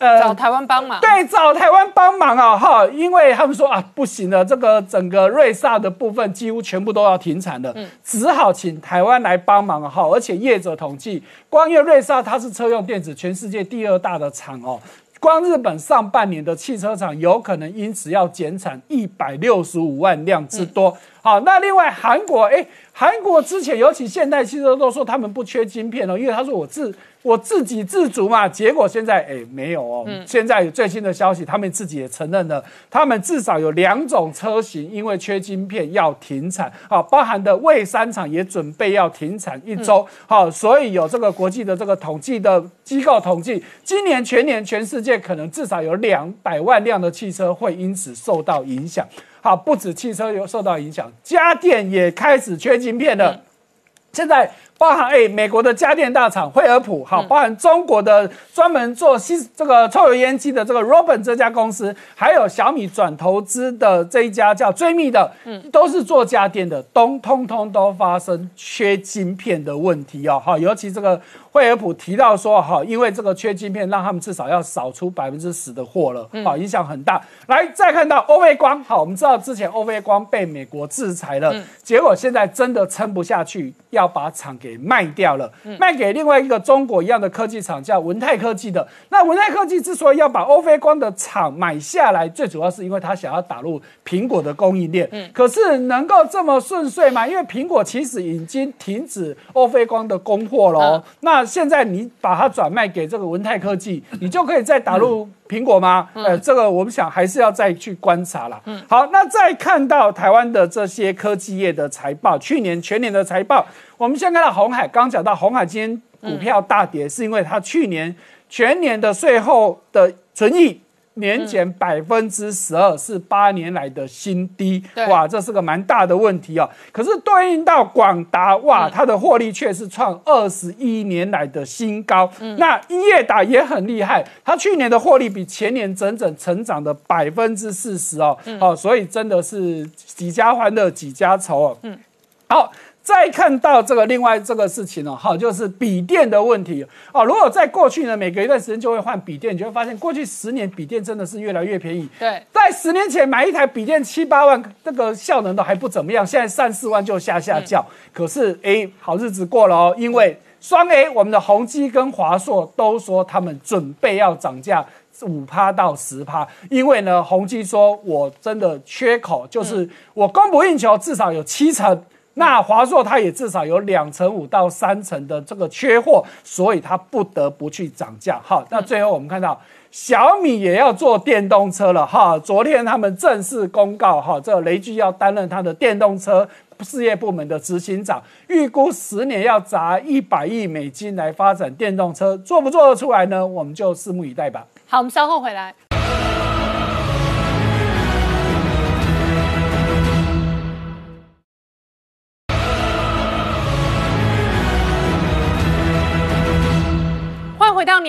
找台湾帮忙，对，找台湾帮忙啊，哈，因为他们说啊，不行了，这个整个瑞萨的部分几乎全部都要停产了，只好请台湾来帮忙哈，而且业者统计，光因为瑞萨它是车用电子全世界第二大的厂哦，光日本上半年的汽车厂有可能因此要减产一百六十五万辆之多。好，那另外韩国，哎，韩国之前尤其现代汽车都说他们不缺晶片哦，因为他说我自我自给自足嘛。结果现在，哎，没有哦。现在有最新的消息，他们自己也承认了，他们至少有两种车型因为缺晶片要停产。好，包含的蔚山厂也准备要停产一周。好，所以有这个国际的这个统计的机构统计，今年全年全世界可能至少有两百万辆的汽车会因此受到影响。好，不止汽车有受到影响，家电也开始缺晶片了。现在包含哎，美国的家电大厂惠而浦，好，包含中国的专门做吸这个抽油烟机的这个 Robin 这家公司，还有小米转投资的这一家叫追觅的，嗯，都是做家电的，都通通都发生缺晶片的问题哦。好，尤其这个。惠而浦提到说，哈，因为这个缺晶片，让他们至少要少出百分之十的货了，好，影响很大。来，再看到欧菲光，好，我们知道之前欧菲光被美国制裁了，结果现在真的撑不下去，要把厂给卖掉了，卖给另外一个中国一样的科技厂，叫文泰科技的。那文泰科技之所以要把欧菲光的厂买下来，最主要是因为他想要打入苹果的供应链。嗯，可是能够这么顺遂吗？因为苹果其实已经停止欧菲光的供货了，那。现在你把它转卖给这个文泰科技，你就可以再打入苹果吗？呃，这个我们想还是要再去观察啦。嗯，好，那再看到台湾的这些科技业的财报，去年全年的财报，我们先看到红海，刚讲到红海今天股票大跌，是因为它去年全年的税后的存益。年减百分之十二是八年来的新低，哇，这是个蛮大的问题啊。可是对应到广达，哇，它的获利却是创二十一年来的新高。那英业达也很厉害，它去年的获利比前年整整成长的百分之四十哦，哦，所以真的是几家欢乐几家愁哦。嗯，好。再看到这个另外这个事情呢，哈，就是笔电的问题啊。如果在过去呢，每隔一段时间就会换笔电，你就会发现过去十年笔电真的是越来越便宜。对，在十年前买一台笔电七八万，这个效能都还不怎么样，现在三四万就下下叫。可是哎，好日子过了哦，因为双 A 我们的宏基跟华硕都说他们准备要涨价五趴到十趴，因为呢，宏基说我真的缺口，就是我供不应求，至少有七成。那华硕它也至少有两成五到三成的这个缺货，所以它不得不去涨价。好，那最后我们看到小米也要做电动车了。哈，昨天他们正式公告，哈，这雷军要担任他的电动车事业部门的执行长，预估十年要砸一百亿美金来发展电动车，做不做得出来呢？我们就拭目以待吧。好，我们稍后回来。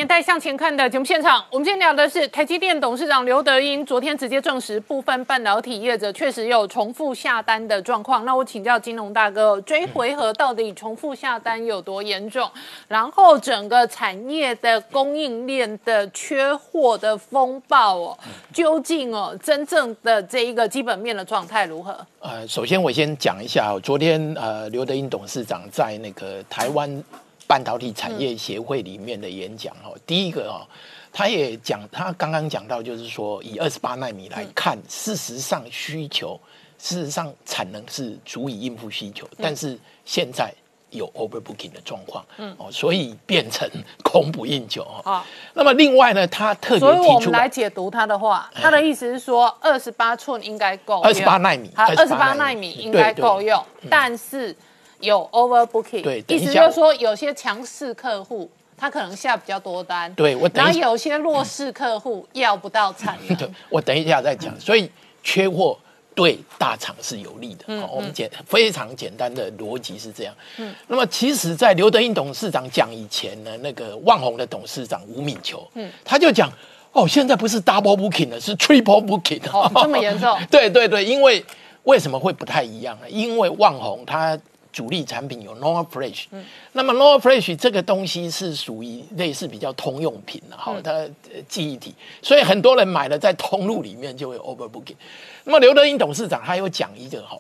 年代向前看的节目现场，我们今天聊的是台积电董事长刘德英昨天直接证实，部分半导体业者确实有重复下单的状况。那我请教金融大哥，追回合到底重复下单有多严重？然后整个产业的供应链的缺货的风暴哦，究竟哦真正的这一个基本面的状态如何？呃，首先我先讲一下，昨天呃刘德英董事长在那个台湾。半导体产业协会里面的演讲哦，第一个哦，他也讲，他刚刚讲到，就是说以二十八纳米来看，事实上需求，事实上产能是足以应付需求，但是现在有 overbooking 的状况，嗯。哦，所以变成供不应求哦。那么另外呢，他特别所以我们来解读他的话，他的意思是说，二十八寸应该够，二十八纳米，二十八纳米应该够用，但是。有 overbooking，对，意思就是说有些强势客户他可能下比较多单，对我等然后有些弱势客户要不到产 对，我等一下再讲。所以缺货对大厂是有利的。哦我们简非常简单的逻辑是这样。嗯，那么其实，在刘德英董事长讲以前呢，那个旺宏的董事长吴敏球，嗯，他就讲。哦，现在不是 double booking 了，是 triple booking 哦这么严重 对对对，因为为什么会不太一样呢？因为旺宏它主力产品有 Nova Fresh，嗯，那么 Nova Fresh 这个东西是属于类似比较通用品的哈，它呃记忆体，所以很多人买了在通路里面就会 overbooking。那么刘德英董事长他有讲一个哈，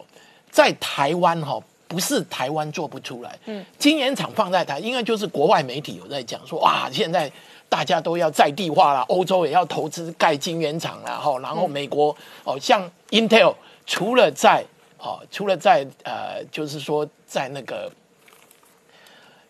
在台湾哈。不是台湾做不出来，嗯，晶圆厂放在台，因为就是国外媒体有在讲说，哇，现在大家都要在地化了，欧洲也要投资盖晶圆厂了，哈，然后美国哦，像 Intel 除了在哦，除了在呃，就是说在那个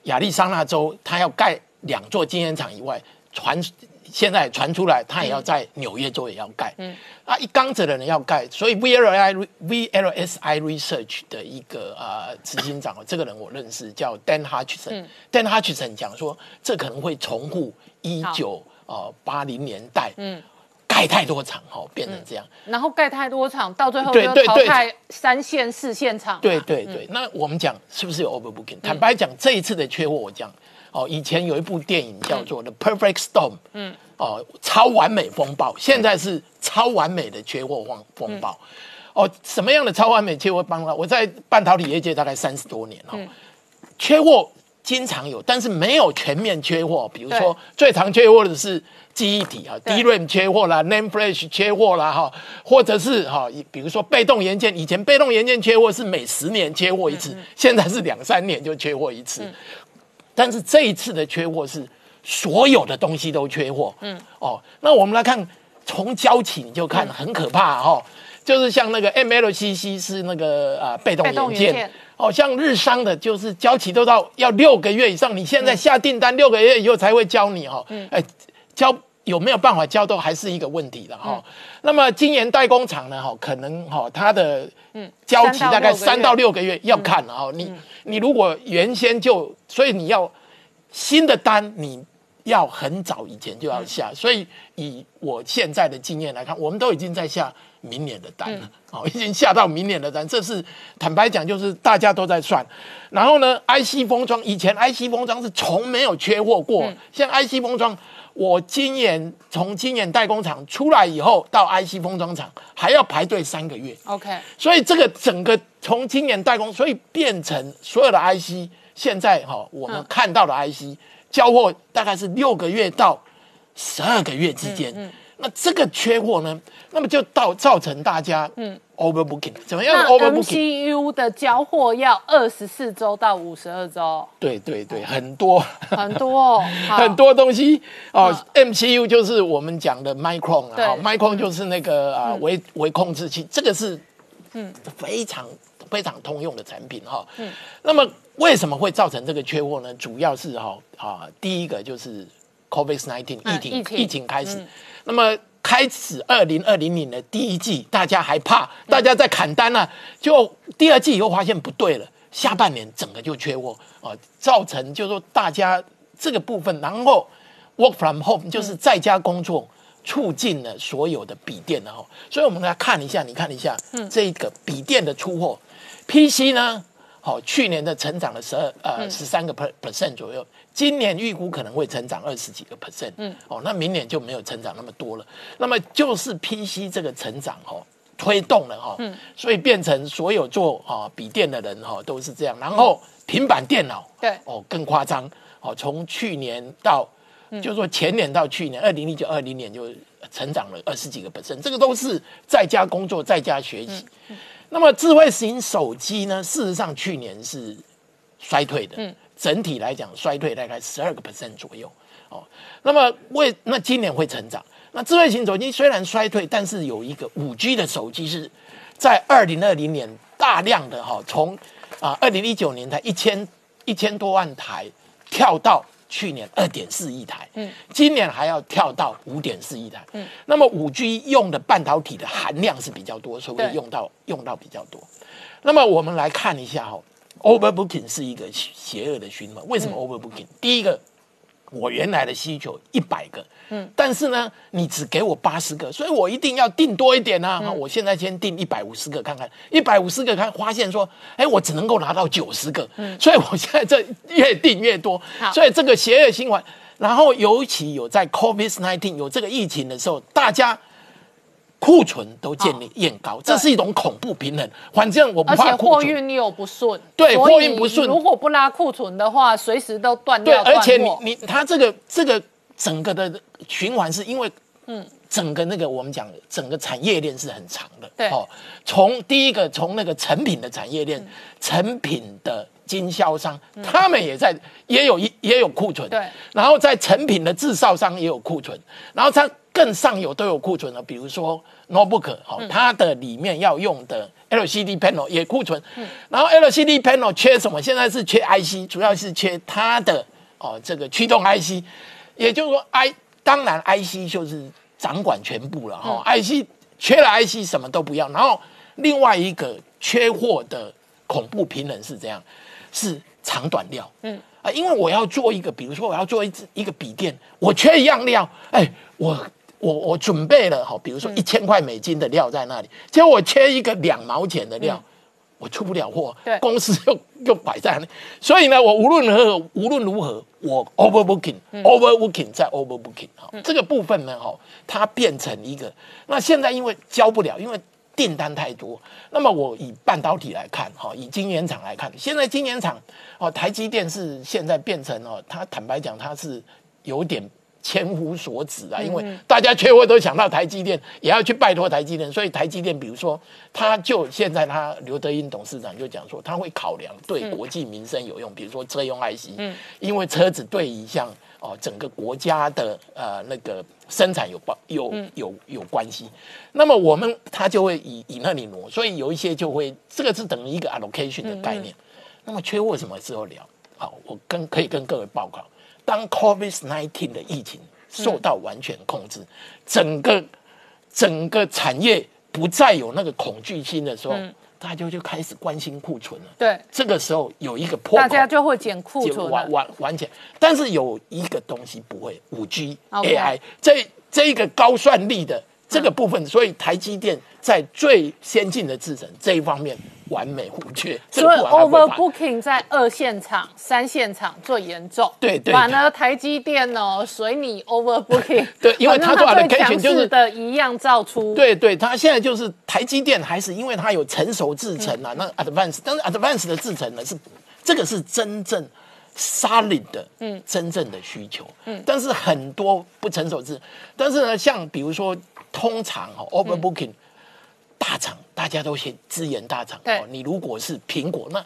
亚利桑那州，他要盖两座晶圆厂以外，传现在传出来，他也要在纽约州也要盖。嗯，啊，一刚子的人要盖，所以 VLI VLSI Research 的一个呃执行长哦，这个人我认识，叫 Dan Hutchison。Dan Hutchison 讲说，这可能会重复一九呃八零年代，嗯，盖太多厂哦，变成这样。然后盖太多厂，到最后就淘汰三线、四线厂嘛。对对对，那我们讲是不是有 overbooking？、坦白讲，这一次的缺货，我讲哦，以前有一部电影叫做《The Perfect Storm》，嗯，哦，超完美风暴，现在是超完美的缺货风风暴。哦，什么样的超完美缺货风暴？我在半导体业界大概三十多年哦，缺货经常有，但是没有全面缺货。比如说，最常缺货的是记忆体啊对，DRAM 缺货啦，NAND Flash 缺货啦，哈，或者是哈，比如说被动元件，以前被动元件缺货是每十年缺货一次，现在是两三年就缺货一次。但是这一次的缺货是所有的东西都缺货。嗯，哦，那我们来看，从交期你就看很可怕哦，就是像那个 MLCC 是那个啊、被动元件。哦，像日商的，就是交期都到要六个月以上，你现在下订单六个月以后才会交你哈，嗯，哎，交有没有办法交都还是一个问题的哈。那么今年代工厂呢，哈，可能哈它的交期大概三三到到六个月要看了哈。你你如果原先就，所以你要新的单你。要很早以前就要下，所以以我现在的经验来看，我们都已经在下明年的单了，哦，已经下到明年的单，这是坦白讲，就是大家都在算。然后呢，IC 封装以前 IC 封装是从没有缺货过，像 IC 封装，我今年从今年代工厂出来以后到 IC 封装厂还要排队三个月，OK，所以这个整个从今年代工，所以变成所有的 IC 现在哈、我们看到的 IC、交货大概是六个月到十二个月之间。那这个缺货呢，那么就到造成大家嗯。overbooking，怎么样那 overbooking？MCU 的交货要二十四周到五十二周，对对对，很多。很多 哦，很多东西。哦、MCU 就是我们讲的 Micron 啊哦，Micron 就是那个啊微微控制器，这个是嗯。非常非常通用的产品哈。嗯，那么为什么会造成这个缺货呢？主要是哈啊，第一个就是 COVID-19 疫情、嗯疫情疫情开始，那么。开始二零二零年的第一季，大家还怕，大家在砍单呢、就第二季以后发现不对了，下半年整个就缺货啊、造成就是说大家这个部分，然后 work from home 就是在家工作，促进了所有的笔电的哈。所以我们来看一下，你看一下，嗯这个笔电的出货，PC 呢，好、去年的成长了十二呃十三个 per percent 左右，今年预估可能会成长二十几个 percent，嗯，哦，那明年就没有成长那么多了。那么就是 PC 这个成长哦。推动了哈，嗯。所以变成所有做啊笔电的人哈都是这样，然后平板电脑对。哦更夸张哦，从去年到就说前年到去年二零一九二零年就成长了二十几个 percent，这个都是在家工作在家学习。那么智慧型手机呢，事实上去年是衰退的，嗯整体来讲衰退大概十二个 percent 左右哦。那么为那今年会成长。那智慧型手机虽然衰退，但是有一个五 G 的手机是在二零二零年大量的哈，从啊二零一九年才一千一千多万台跳到去年二点四亿台，嗯，今年还要跳到五点四亿台，嗯，那么五 G 用的半导体的含量是比较多，所以用到用到比较多。那么我们来看一下哈，overbooking 是一个邪恶的循环。为什么 overbooking？、第一个我原来的需求一百个，嗯，但是呢，你只给我八十个，所以我一定要订多一点啊。我现在先订一百五十个看看，一百五十个看，发现说，哎，我只能够拿到九十个，嗯，所以我现在这越订越多，所以这个邪恶循环。然后尤其有在 COVID-19 有这个疫情的时候，大家。库存都建立验高，这是一种恐怖平衡。反正我不怕货运又不顺，对，货运不顺。如果不拉库存的话，随时都断掉。对，而且你你它这个这个整个的循环是因为，嗯，整个那个我们讲整个产业链是很长的。对哦，从第一个从那个成品的产业链，成品的经销商，他们也在也有一也有库存。对，然后在成品的制造商也有库存，然后它。更上游都有库存了，比如说 notebook，好，它的里面要用的 LCD panel 也库存，然后 LCD panel 缺什么？现在是缺 IC，主要是缺它的哦这个驱动 IC，也就是说 I 当然 IC 就是掌管全部了哈，IC 缺了 IC 什么都不要，然后另外一个缺货的恐怖平衡是这样，是长短料，嗯。啊，因为我要做一个，比如说我要做一支一个笔电，我缺一样料，哎我。我我准备了哈，比如说一千块美金的料在那里，结果我缺一个两毛钱的料，我出不了货，公司又又摆在那，所以呢，我无论如何无论如何，我 overbooking，overbooking 再 overbooking 哈，这个部分呢哈，它变成一个，那现在因为交不了，因为订单太多，那么我以半导体来看哈，以晶圆厂来看，现在晶圆厂哦，台积电是现在变成哦，它坦白讲它是有点。千夫所指啊，因为大家缺货都想到台积电，也要去拜托台积电，所以台积电，比如说，他就现在他刘德英董事长就讲说，他会考量对国际民生有用，比如说车用 IC，嗯，因为车子对一项哦整个国家的呃那个生产有关有有有关系，那么我们他就会以以那里挪，所以有一些就会这个是等于一个 allocation 的概念。那么缺货什么时候聊？好，我跟可以跟各位报告。当 COVID-19 的疫情受到完全控制，整个整个产业不再有那个恐惧心的时候，大家就开始关心库存了。对，这个时候有一个破，大家就会减库存，完完完全。但是有一个东西不会，五 G AI 这这一个高算力的这个部分，所以台积电在最先进的制程这一方面。完美无缺，所以 overbooking 在二线厂、三线厂最严重。对对，反而台积电哦，随你 overbooking。对，因为它做的 K 线就是的一样造出。对对，它现在就是台积电还是因为它有成熟制程啊，那 advance，但是 advance 的制程呢是这个是真正 solid 的，嗯，真正的需求。嗯，但是很多不成熟制，但是呢，像比如说通常哦 overbooking。大厂大家都先支援大厂哦，你如果是苹果，那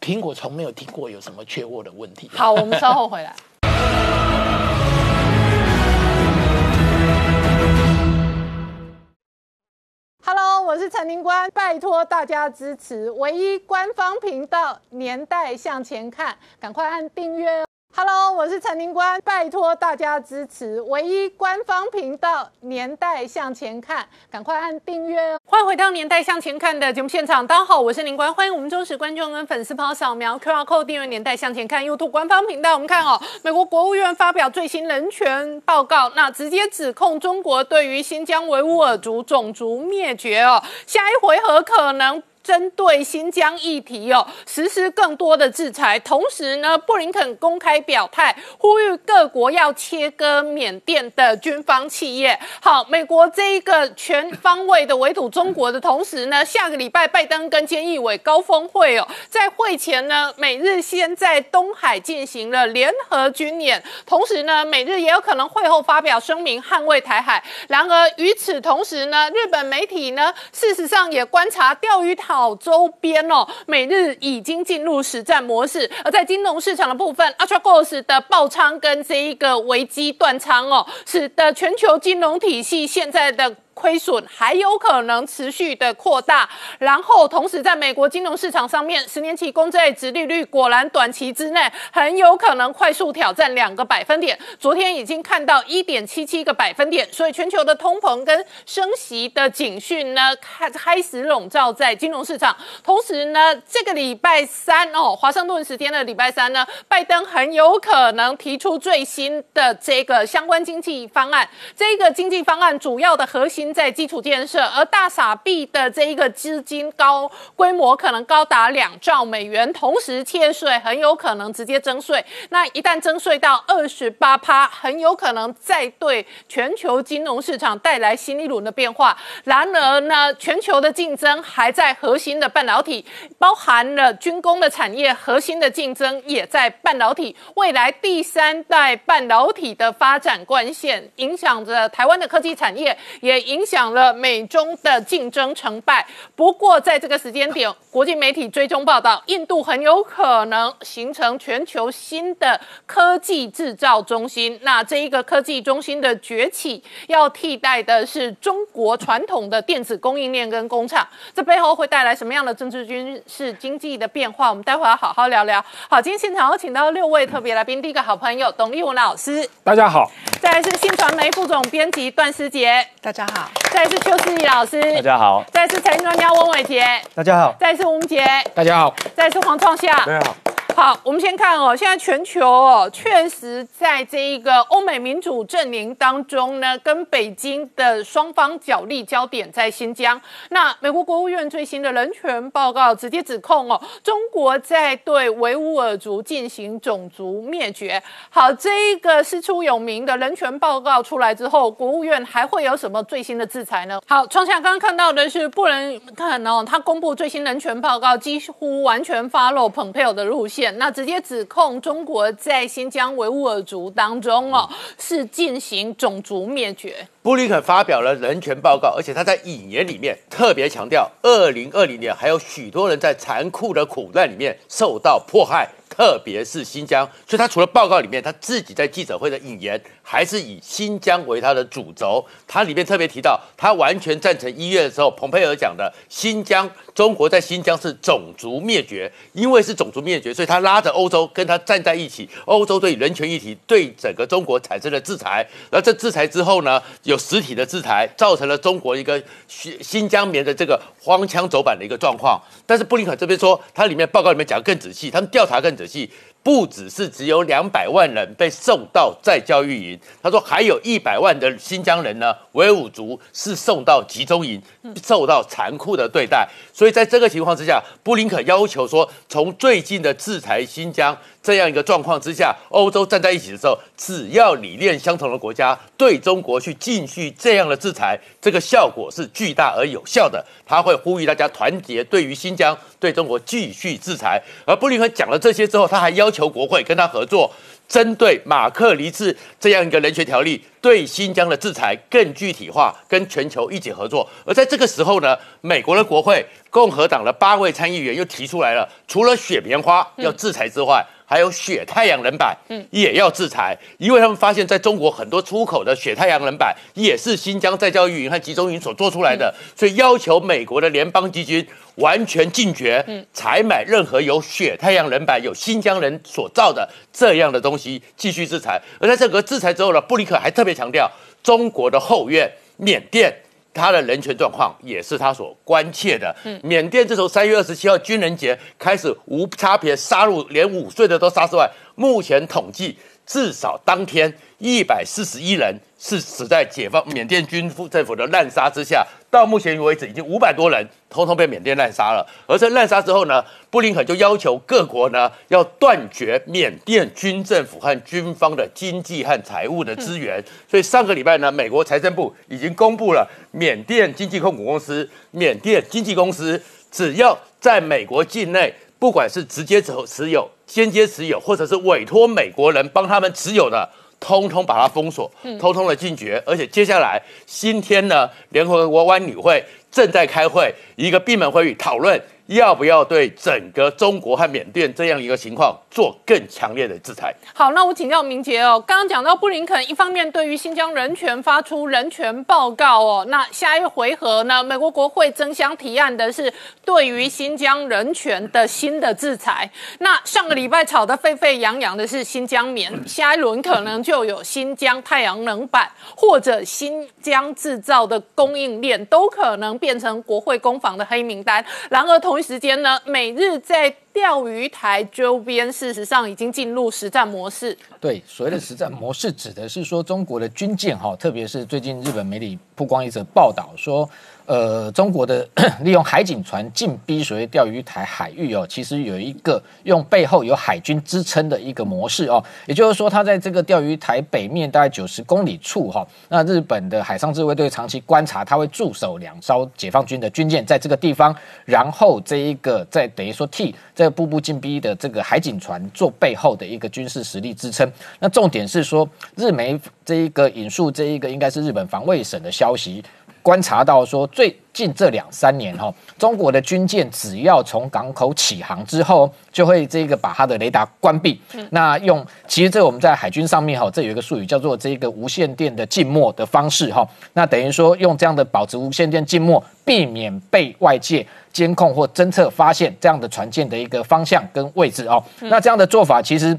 苹果从没有听过有什么缺货的问题。好，我们稍后回来。Hello，我是陈宁官，拜托大家支持唯一官方频道《年代向前看》，赶快按订阅哦。Hello，我是陈宁官，拜托大家支持唯一官方频道《年代向前看》，赶快按订阅哦！欢迎回到《年代向前看》的节目现场，大家好，我是宁官，欢迎我们忠实观众跟粉丝朋友扫描 QR Code 订阅《年代向前看》YouTube 官方频道。我们看哦，美国国务院发表最新人权报告，那直接指控中国对于新疆维吾尔族种族灭绝哦，下一回合可能。针对新疆议题哦，实施更多的制裁。同时呢，布林肯公开表态，呼吁各国要切割缅甸的军方企业。好，美国这一个全方位的围堵中国的同时呢，下个礼拜拜登跟菅义伟高峰会哦，在会前呢，美日先在东海进行了联合军演，同时呢，美日也有可能会后发表声明捍卫台海。然而与此同时呢，日本媒体呢，事实上也观察钓鱼岛。好，周边哦，每日已经进入实战模式。而在金融市场的部分 arcgos 的爆仓跟这一个危机断仓哦，使得全球金融体系现在的。亏损还有可能持续的扩大。然后同时在美国金融市场上面，十年期公债殖利率果然短期之内很有可能快速挑战两个百分点。昨天已经看到一点七七个百分点，所以全球的通膨跟升息的警讯呢，开开始笼罩在金融市场。同时呢，这个礼拜三哦，华盛顿时间的礼拜三呢，拜登很有可能提出最新的这个相关经济方案。这个经济方案主要的核心在基础建设，而大傻币的这一个资金高规模可能高达两兆美元，同时贴税很有可能直接征税。那一旦征税到二十八趴，很有可能再对全球金融市场带来新一轮的变化。然而呢，全球的竞争还在核心的半导体，包含了军工的产业，核心的竞争也在半导体。未来第三代半导体的发展关键，影响着台湾的科技产业，也影响了美中的竞争成败。不过在这个时间点，国际媒体追踪报道，印度很有可能形成全球新的科技制造中心。那这一个科技中心的崛起，要替代的是中国传统的电子供应链跟工厂，这背后会带来什么样的政治、军事、经济的变化？我们待会要好好聊聊。好，今天现场有请到六位特别来宾，第一个好朋友董立文老师，大家好，再来是新传媒副总编辑段思杰，大家好，再来是邱思怡老师，大家好，再来是财经专家翁伟杰，大家好，再来是吴杰，大家好，再来是黄创夏，大家好。好，我们先看哦，现在全球哦，确实在这一个欧美民主阵营当中呢，跟北京的双方角力焦点在新疆。那美国国务院最新的人权报告直接指控哦，中国在对维吾尔族进行种族灭绝。好，这一个师出有名的人权报告出来之后，国务院还会有什么最新的制裁呢？好，创下刚刚看到的是布林肯哦，他公布最新人权报告，几乎完全 follow 蓬佩奥的路线。那直接指控中国在新疆维吾尔族当中哦，是进行种族灭绝。布林肯发表了人权报告，而且他在引言里面特别强调，二零二零年还有许多人在残酷的苦难里面受到迫害。特别是新疆，所以他除了报告里面，他自己在记者会的引言，还是以新疆为他的主轴。他里面特别提到，他完全赞成一月的时候蓬佩尔讲的，新疆中国在新疆是种族灭绝，因为是种族灭绝，所以他拉着欧洲跟他站在一起。欧洲对人权议题对整个中国产生了制裁，而这制裁之后呢，有实体的制裁，造成了中国一个新新疆棉的这个荒腔走板的一个状况。但是布林肯这边说，他里面报告里面讲的更仔细，他们调查更仔细。不只是只有两百万人被送到再教育营，他说还有一百万的新疆人呢，维吾族是送到集中营，受到残酷的对待。所以在这个情况之下，布林肯要求说，从最近的制裁新疆这样一个状况之下，欧洲站在一起的时候，只要理念相同的国家对中国去继续这样的制裁，这个效果是巨大而有效的。他会呼吁大家团结，对于新疆对中国继续制裁。而布林肯讲了这些之后，他还要求国会跟他合作，针对马克尼茨这样一个人权条例对新疆的制裁更具体化，跟全球一起合作。而在这个时候呢，美国的国会共和党的八位参议员又提出来了，除了雪棉花要制裁之外，还有雪太阳能板，嗯，也要制裁，因为他们发现在中国很多出口的雪太阳能板也是新疆在教育营和集中营所做出来的，所以要求美国的联邦基金完全禁绝采买任何有雪太阳能板、有新疆人所造的这样的东西，继续制裁。而在这个制裁之后呢，布林肯还特别强调，中国的后院缅甸。他的人权状况也是他所关切的。缅甸自从三月二十七号军人节开始无差别杀戮，连五岁的都杀之外，目前统计至少当天一百四十一人是死在解放缅甸军政府的滥杀之下。到目前为止，已经五百多人通通被缅甸滥杀了。而在滥杀之后呢，布林肯就要求各国呢要断绝缅甸军政府和军方的经济和财务的资源。所以上个礼拜呢，美国财政部已经公布了缅甸经济控股公司、缅甸经纪公司，只要在美国境内，不管是直接持持有、间接持有，或者是委托美国人帮他们持有的。通通把它封锁，通通的禁绝，而且接下来今天呢，联合国安理会正在开会，一个闭门会议讨论要不要对整个中国和缅甸这样一个情况做更强烈的制裁？好，那我请教明杰哦，刚刚讲到布林肯一方面对于新疆人权发出人权报告哦，那下一回合呢，美国国会争相提案的是对于新疆人权的新的制裁。那上个礼拜吵得沸沸扬扬的是新疆棉，下一轮可能就有新疆太阳能板或者新疆制造的供应链都可能变成国会攻防的黑名单。然而同时间呢，美日在钓鱼台周边，事实上已经进入实战模式。对，所谓的实战模式，指的是说中国的军舰哈，特别是最近日本媒体曝光一则报道说。呃，中国的 利用海警船进逼所谓钓鱼台海域哦，其实有一个用背后有海军支撑的一个模式哦，也就是说，它在这个钓鱼台北面大概九十公里处哈，那日本的海上自卫队长期观察，它会驻守两艘解放军的军舰在这个地方，然后这一个在等于说替这步步进逼的这个海警船做背后的一个军事实力支撑。那重点是说，日媒这一个引述这一个应该是日本防卫省的消息。观察到说，最近这两三年哈，中国的军舰只要从港口起航之后，就会这个把它的雷达关闭。那用其实这我们在海军上面哈，这有一个术语叫做这个无线电的静默的方式哈。那等于说用这样的保持无线电静默，避免被外界监控或侦测发现这样的船舰的一个方向跟位置哦。那这样的做法其实。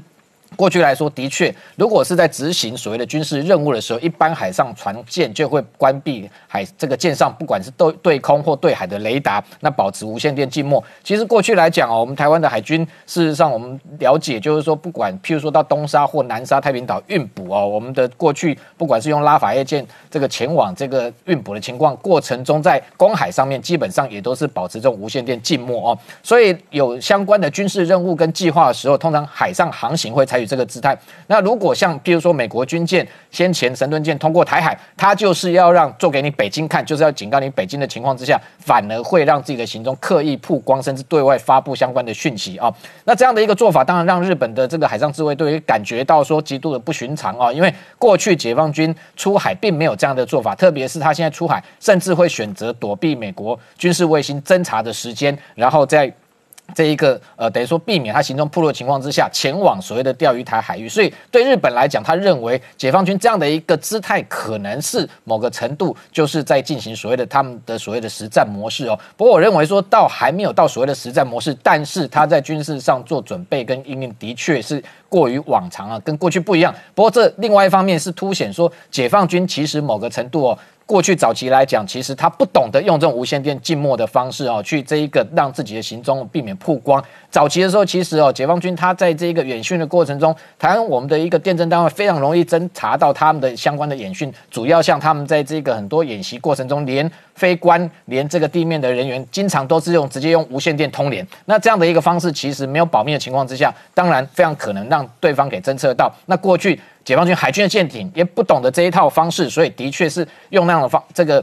过去来说，的确，如果是在执行所谓的军事任务的时候，一般海上船舰就会关闭海这个舰上，不管是对对空或对海的雷达，那保持无线电静默。其实过去来讲哦，我们台湾的海军，事实上我们了解，就是说，不管譬如说到东沙或南沙太平岛运补哦，我们的过去不管是用拉法叶舰这个前往这个运补的情况过程中，在公海上面基本上也都是保持这种无线电静默哦。所以有相关的军事任务跟计划的时候，通常海上航行会采这个姿态。那如果像譬如说美国军舰先前神盾舰通过台海，它就是要让做给你北京看，就是要警告你北京的情况之下，反而会让自己的行踪刻意曝光，甚至对外发布相关的讯息啊。那这样的一个做法，当然让日本的这个海上自卫队感觉到说极度的不寻常啊，因为过去解放军出海并没有这样的做法，特别是他现在出海，甚至会选择躲避美国军事卫星侦察的时间，然后再。这一个呃，等于说避免他行踪暴露情况之下，前往所谓的钓鱼台海域，所以对日本来讲，他认为解放军这样的一个姿态，可能是某个程度就是在进行所谓的他们的所谓的实战模式哦。不过我认为说到还没有到所谓的实战模式，但是他在军事上做准备跟应用的确是过于往常啊，跟过去不一样。不过这另外一方面是凸显说，解放军其实某个程度哦。过去早期来讲，其实他不懂得用这种无线电静默的方式哦，去这一个让自己的行踪避免曝光。早期的时候，其实哦，解放军他在这一个演训的过程中，台湾我们的一个电侦单位非常容易侦查到他们的相关的演训，主要像他们在这个很多演习过程中，连飞官连这个地面的人员，经常都是用直接用无线电通联。那这样的一个方式，其实没有保密的情况之下，当然非常可能让对方给侦测到。那过去。解放军海军的舰艇也不懂得这一套方式，所以的确是用那样的方，这个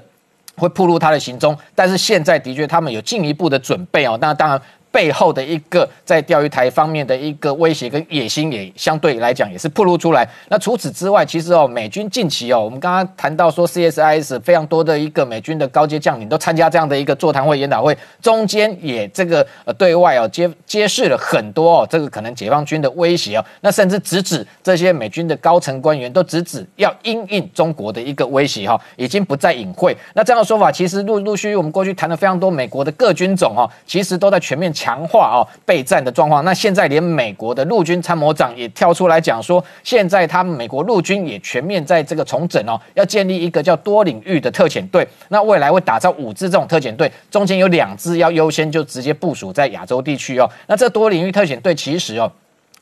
会暴露他的行踪。但是现在的确他们有进一步的准备哦，那当然。背后的一个在钓鱼台方面的一个威胁跟野心，也相对来讲也是暴露出来。那除此之外，其实哦，美军近期哦，我们刚刚谈到说 CSIS 非常多的一个美军的高阶将领都参加这样的一个座谈会、研讨会，中间也这个呃对外哦揭揭示了很多哦，这个可能解放军的威胁哦，那甚至直指这些美军的高层官员都直指要因应中国的一个威胁哈，已经不再隐晦。那这样的说法，其实陆陆续续我们过去谈了非常多，美国的各军种哦，其实都在全面强。化哦备战的状况，那现在连美国的陆军参谋长也跳出来讲说，现在他们美国陆军也全面在这个重整哦，要建立一个叫多领域的特遣队，那未来会打造五支这种特遣队，中间有两支要优先就直接部署在亚洲地区哦，那这多领域特遣队其实哦。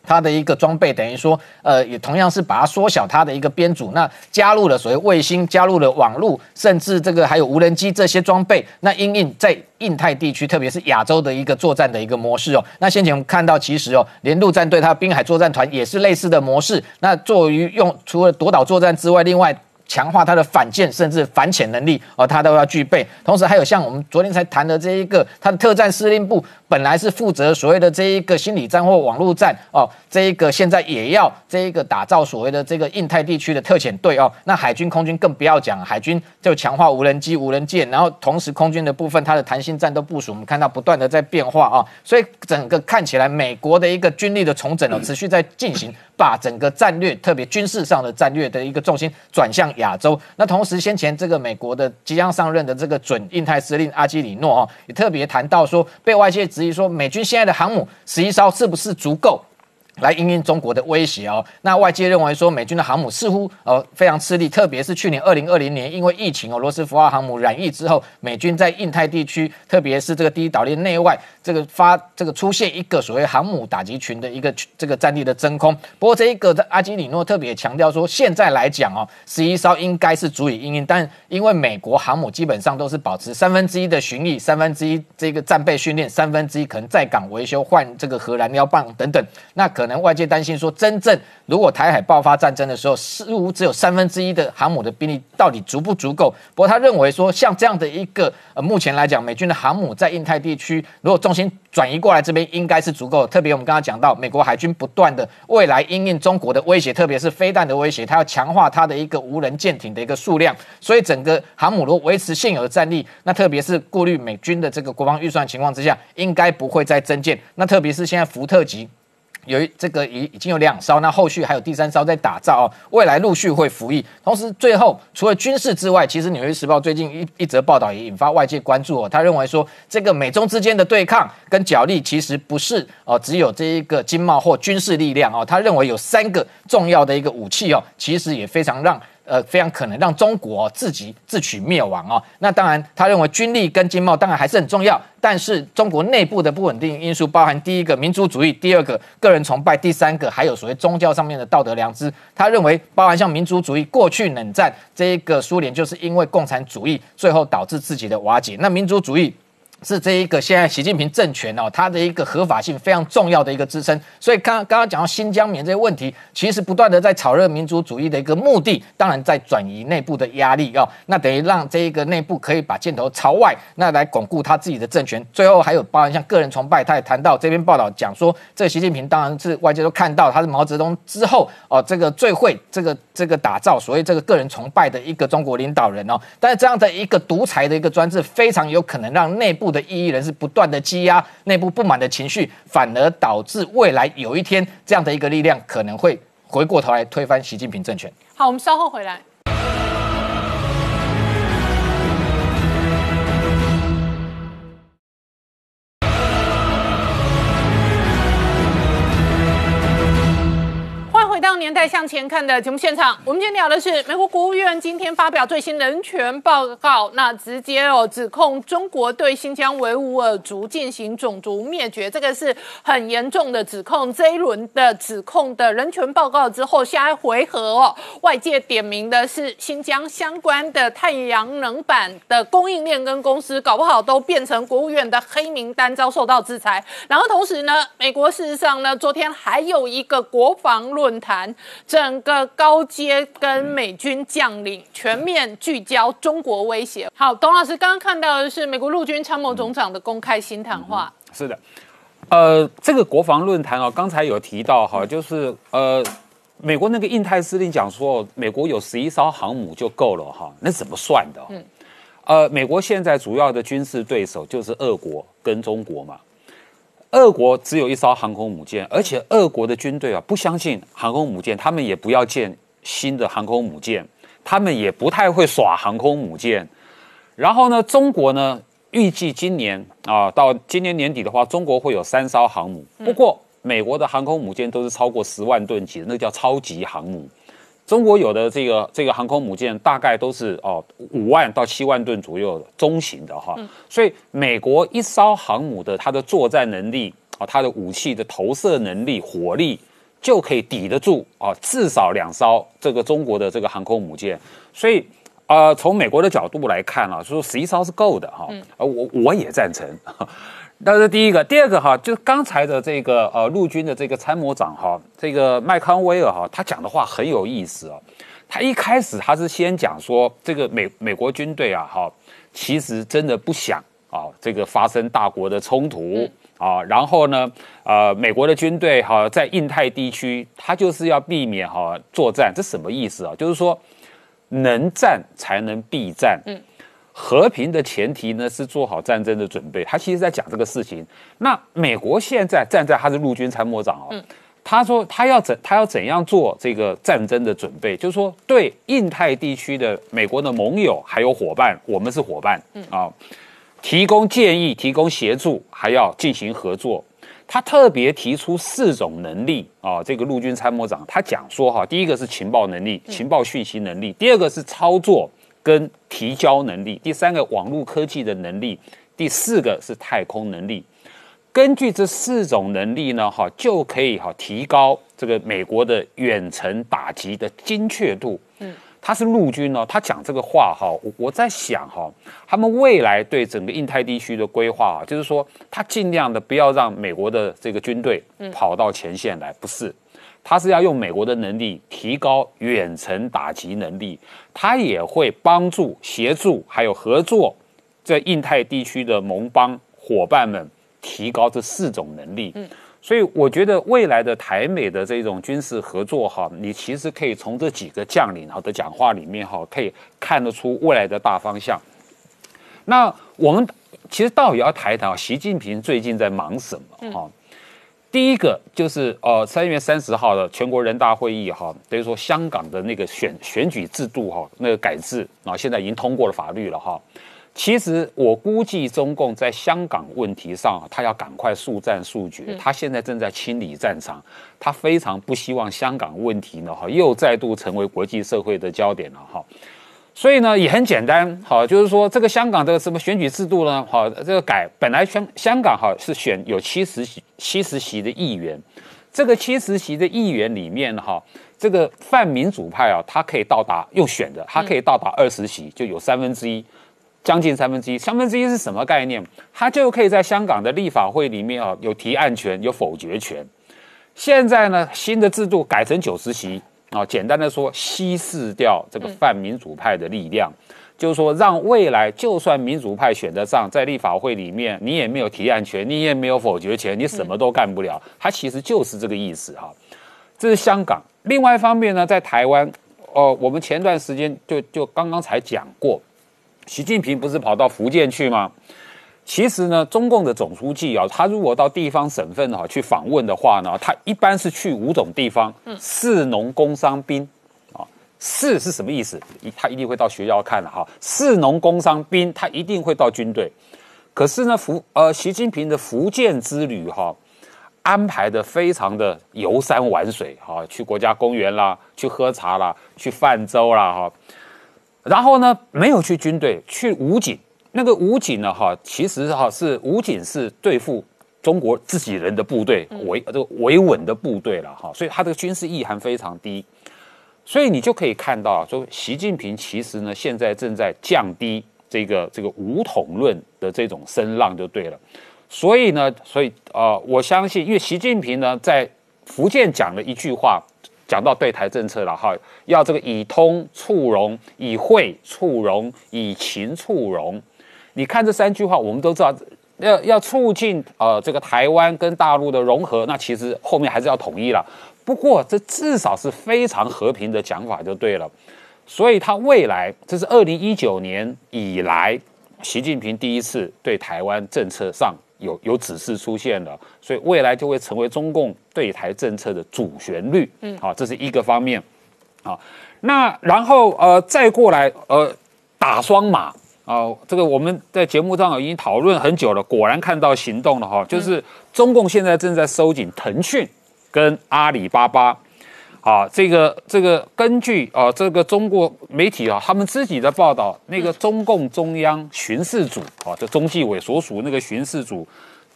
它的一个装备等于说，呃，也同样是把它缩小它的一个编组，那加入了所谓卫星，加入了网络，甚至这个还有无人机这些装备。那因应在印太地区，特别是亚洲的一个作战的一个模式哦。那先前我们看到，其实哦，连陆战队它滨海作战团也是类似的模式。那作为用除了夺岛作战之外，另外。强化它的反舰甚至反潜能力哦，它都要具备。同时还有像我们昨天才谈的这一个，它的特战司令部本来是负责所谓的这一个心理战或网络战哦，这一个现在也要这一个打造所谓的这个印太地区的特遣队哦。那海军、空军更不要讲，海军就强化无人机、无人舰，然后同时空军的部分，它的弹性战斗部署，我们看到不断的在变化啊，所以整个看起来美国的一个军力的重整哦，持续在进行。把整个战略，特别军事上的战略的一个重心转向亚洲。那同时，先前这个美国的即将上任的这个准印太司令阿基里诺哦，也特别谈到说，被外界质疑说，美军现在的航母十一艘是不是足够？来应应中国的威胁哦，那外界认为说美军的航母似乎呃非常吃力，特别是去年二零二零年因为疫情哦，罗斯福号航母染疫之后，美军在印太地区，特别是这个第一岛链内外，这个发这个出现一个所谓航母打击群的一个这个战力的真空。不过这一个的阿基里诺特别强调说，现在来讲哦，十一艘应该是足以应应，但因为美国航母基本上都是保持三分之一的巡弋，三分之一这个战备训练，三分之一可能在港维修换这个核燃料棒等等，那可。可能外界担心说，真正如果台海爆发战争的时候，似乎只有三分之一的航母的兵力到底足不足够？不过他认为说，像这样的一个呃，目前来讲，美军的航母在印太地区，如果重心转移过来这边，应该是足够。特别我们刚刚讲到，美国海军不断的未来因应中国的威胁，特别是飞弹的威胁，它要强化它的一个无人舰艇的一个数量，所以整个航母如果维持现有的战力，那特别是顾虑美军的这个国防预算情况之下，应该不会再增建。那特别是现在福特级。有这个已已经有两艘，那后续还有第三艘在打造哦，未来陆续会服役。同时，最后除了军事之外，其实《纽约时报》最近一一则报道也引发外界关注哦。他认为说，这个美中之间的对抗跟角力，其实不是哦，只有这一个经贸或军事力量哦。他认为有三个重要的一个武器哦，其实也非常让。呃，非常可能让中国自己自取灭亡啊！那当然，他认为军力跟经贸当然还是很重要，但是中国内部的不稳定因素包含第一个民族主义，第二个个人崇拜，第三个还有所谓宗教上面的道德良知。他认为，包含像民族主义，过去冷战这一个苏联就是因为共产主义最后导致自己的瓦解。那民族主义。是这一个现在习近平政权哦，它的一个合法性非常重要的一个支撑。所以刚刚刚讲到新疆棉这些问题，其实不断的在炒热民族主义的一个目的，当然在转移内部的压力哦。那等于让这一个内部可以把箭头朝外，那来巩固他自己的政权。最后还有包含像个人崇拜，他也谈到这篇报道讲说，这个习近平当然是外界都看到他是毛泽东之后哦，这个最会这个这个打造所谓这个个人崇拜的一个中国领导人哦。但是这样的一个独裁的一个专制，非常有可能让内部。的异议人士不断的积压内部不满的情绪，反而导致未来有一天这样的一个力量可能会回过头来推翻习近平政权。好，我们稍后回来。年代向前看的节目现场，我们今天聊的是美国国务院今天发表最新人权报告，那直接哦指控中国对新疆维吾尔族进行种族灭绝，这个是很严重的指控。这一轮的指控的人权报告之后，下一回合哦，外界点名的是新疆相关的太阳能板的供应链跟公司，搞不好都变成国务院的黑名单，遭受到制裁。然后同时呢，美国事实上呢，昨天还有一个国防论坛。整个高阶跟美军将领全面聚焦中国威胁。好，董老师刚刚看到的是美国陆军参谋总长的公开新谈话。是的，呃，这个国防论坛哦，刚才有提到哈，就是呃，美国那个印太司令讲说，美国有十一艘航母就够了哈，那怎么算的？嗯，呃，美国现在主要的军事对手就是俄国跟中国嘛。俄国只有一艘航空母舰，而且俄国的军队啊不相信航空母舰，他们也不要建新的航空母舰，他们也不太会耍航空母舰。然后呢，中国呢预计今年啊到今年年底的话，中国会有三艘航母。不过美国的航空母舰都是超过十万吨级的，那叫超级航母。中国有的这个这个航空母舰大概都是哦五万到七万吨左右的中型的哈，所以美国一艘航母的它的作战能力啊，它的武器的投射能力、火力就可以抵得住啊至少两艘这个中国的这个航空母舰，所以啊从美国的角度来看啊，说十一艘是够的哈，呃我我也赞成。那是第一个，第二个哈，就是刚才的这个呃陆军的这个参谋长哈，这个麦康威尔哈，他讲的话很有意思哦。他一开始他是先讲说，这个美美国军队啊，哈，其实真的不想啊，这个发生大国的冲突啊。然后呢，呃，美国的军队哈，在印太地区，他就是要避免哈作战，这什么意思啊？就是说，能战才能避战。嗯。和平的前提呢是做好战争的准备，他其实在讲这个事情。那美国现在站在他是陆军参谋长哦，他说他要怎他要怎样做这个战争的准备，就是说对印太地区的美国的盟友还有伙伴，我们是伙伴啊，提供建议、提供协助，还要进行合作。他特别提出四种能力啊，这个陆军参谋长他讲说哈，第一个是情报能力、情报讯息能力，第二个是操作。跟提交能力，第三个网络科技的能力，第四个是太空能力。根据这四种能力呢，哈，就可以哈提高这个美国的远程打击的精确度。嗯，他是陆军哦，他讲这个话哈，我我在想哈，他们未来对整个印太地区的规划啊，就是说他尽量的不要让美国的这个军队跑到前线来，不是。他是要用美国的能力提高远程打击能力，他也会帮助协助还有合作在印太地区的盟邦伙伴们提高这四种能力。嗯，所以我觉得未来的台美的这种军事合作哈，你其实可以从这几个将领哈的讲话里面哈，可以看得出未来的大方向。那我们其实倒也要谈一谈习近平最近在忙什么哈。第一个就是呃三月三十号的全国人大会议哈，等于说香港的那个选选举制度哈，那个改制啊，现在已经通过了法律了哈。其实我估计中共在香港问题上，他要赶快速战速决，他现在正在清理战场，他非常不希望香港问题呢哈又再度成为国际社会的焦点了哈。所以呢，也很简单，好，就是说这个香港的什么选举制度呢？好，这个改本来香香港哈是选有七十席七十席的议员，这个七十席的议员里面哈，这个泛民主派啊，他可以到达用选的，他可以到达二十席，就有三分之一，将近三分之一。三分之一是什么概念？它就可以在香港的立法会里面啊有提案权，有否决权。现在呢，新的制度改成九十席。啊，简单的说，稀释掉这个泛民主派的力量，就是说，让未来就算民主派选得上，在立法会里面，你也没有提案权，你也没有否决权，你什么都干不了。它其实就是这个意思哈。这是香港。另外一方面呢，在台湾，哦，我们前段时间就就刚刚才讲过，习近平不是跑到福建去吗？其实呢，中共的总书记啊，他如果到地方省份哈去访问的话呢，他一般是去五种地方，市农工商兵，啊，市是什么意思？他一定会到学校看的哈，市农工商兵，他一定会到军队。可是呢，福呃，习近平的福建之旅哈，安排的非常的游山玩水哈，去国家公园啦，去喝茶啦，去泛舟啦哈，然后呢，没有去军队，去武警。那个武警呢？哈，其实哈是武警是对付中国自己人的部队，维这个维稳的部队了哈，所以它这个军事意涵非常低，所以你就可以看到，说习近平其实呢现在正在降低这个这个武统论的这种声浪就对了，所以呢，所以啊，我相信，因为习近平呢在福建讲了一句话。讲到对台政策了哈，要这个以通促融，以惠促融，以情促融。你看这三句话，我们都知道，要要促进呃这个台湾跟大陆的融合，那其实后面还是要统一了。不过这至少是非常和平的讲法就对了。所以他未来这是二零一九年以来，习近平第一次对台湾政策上。有有指示出现了，所以未来就会成为中共对台政策的主旋律。嗯，好，这是一个方面。好，那然后呃，再过来呃，打双马啊，这个我们在节目上已经讨论很久了，果然看到行动了哈，就是中共现在正在收紧腾讯跟阿里巴巴。啊，这个这个根据啊，这个中国媒体啊，他们自己的报道，那个中共中央巡视组啊，这中纪委所属那个巡视组，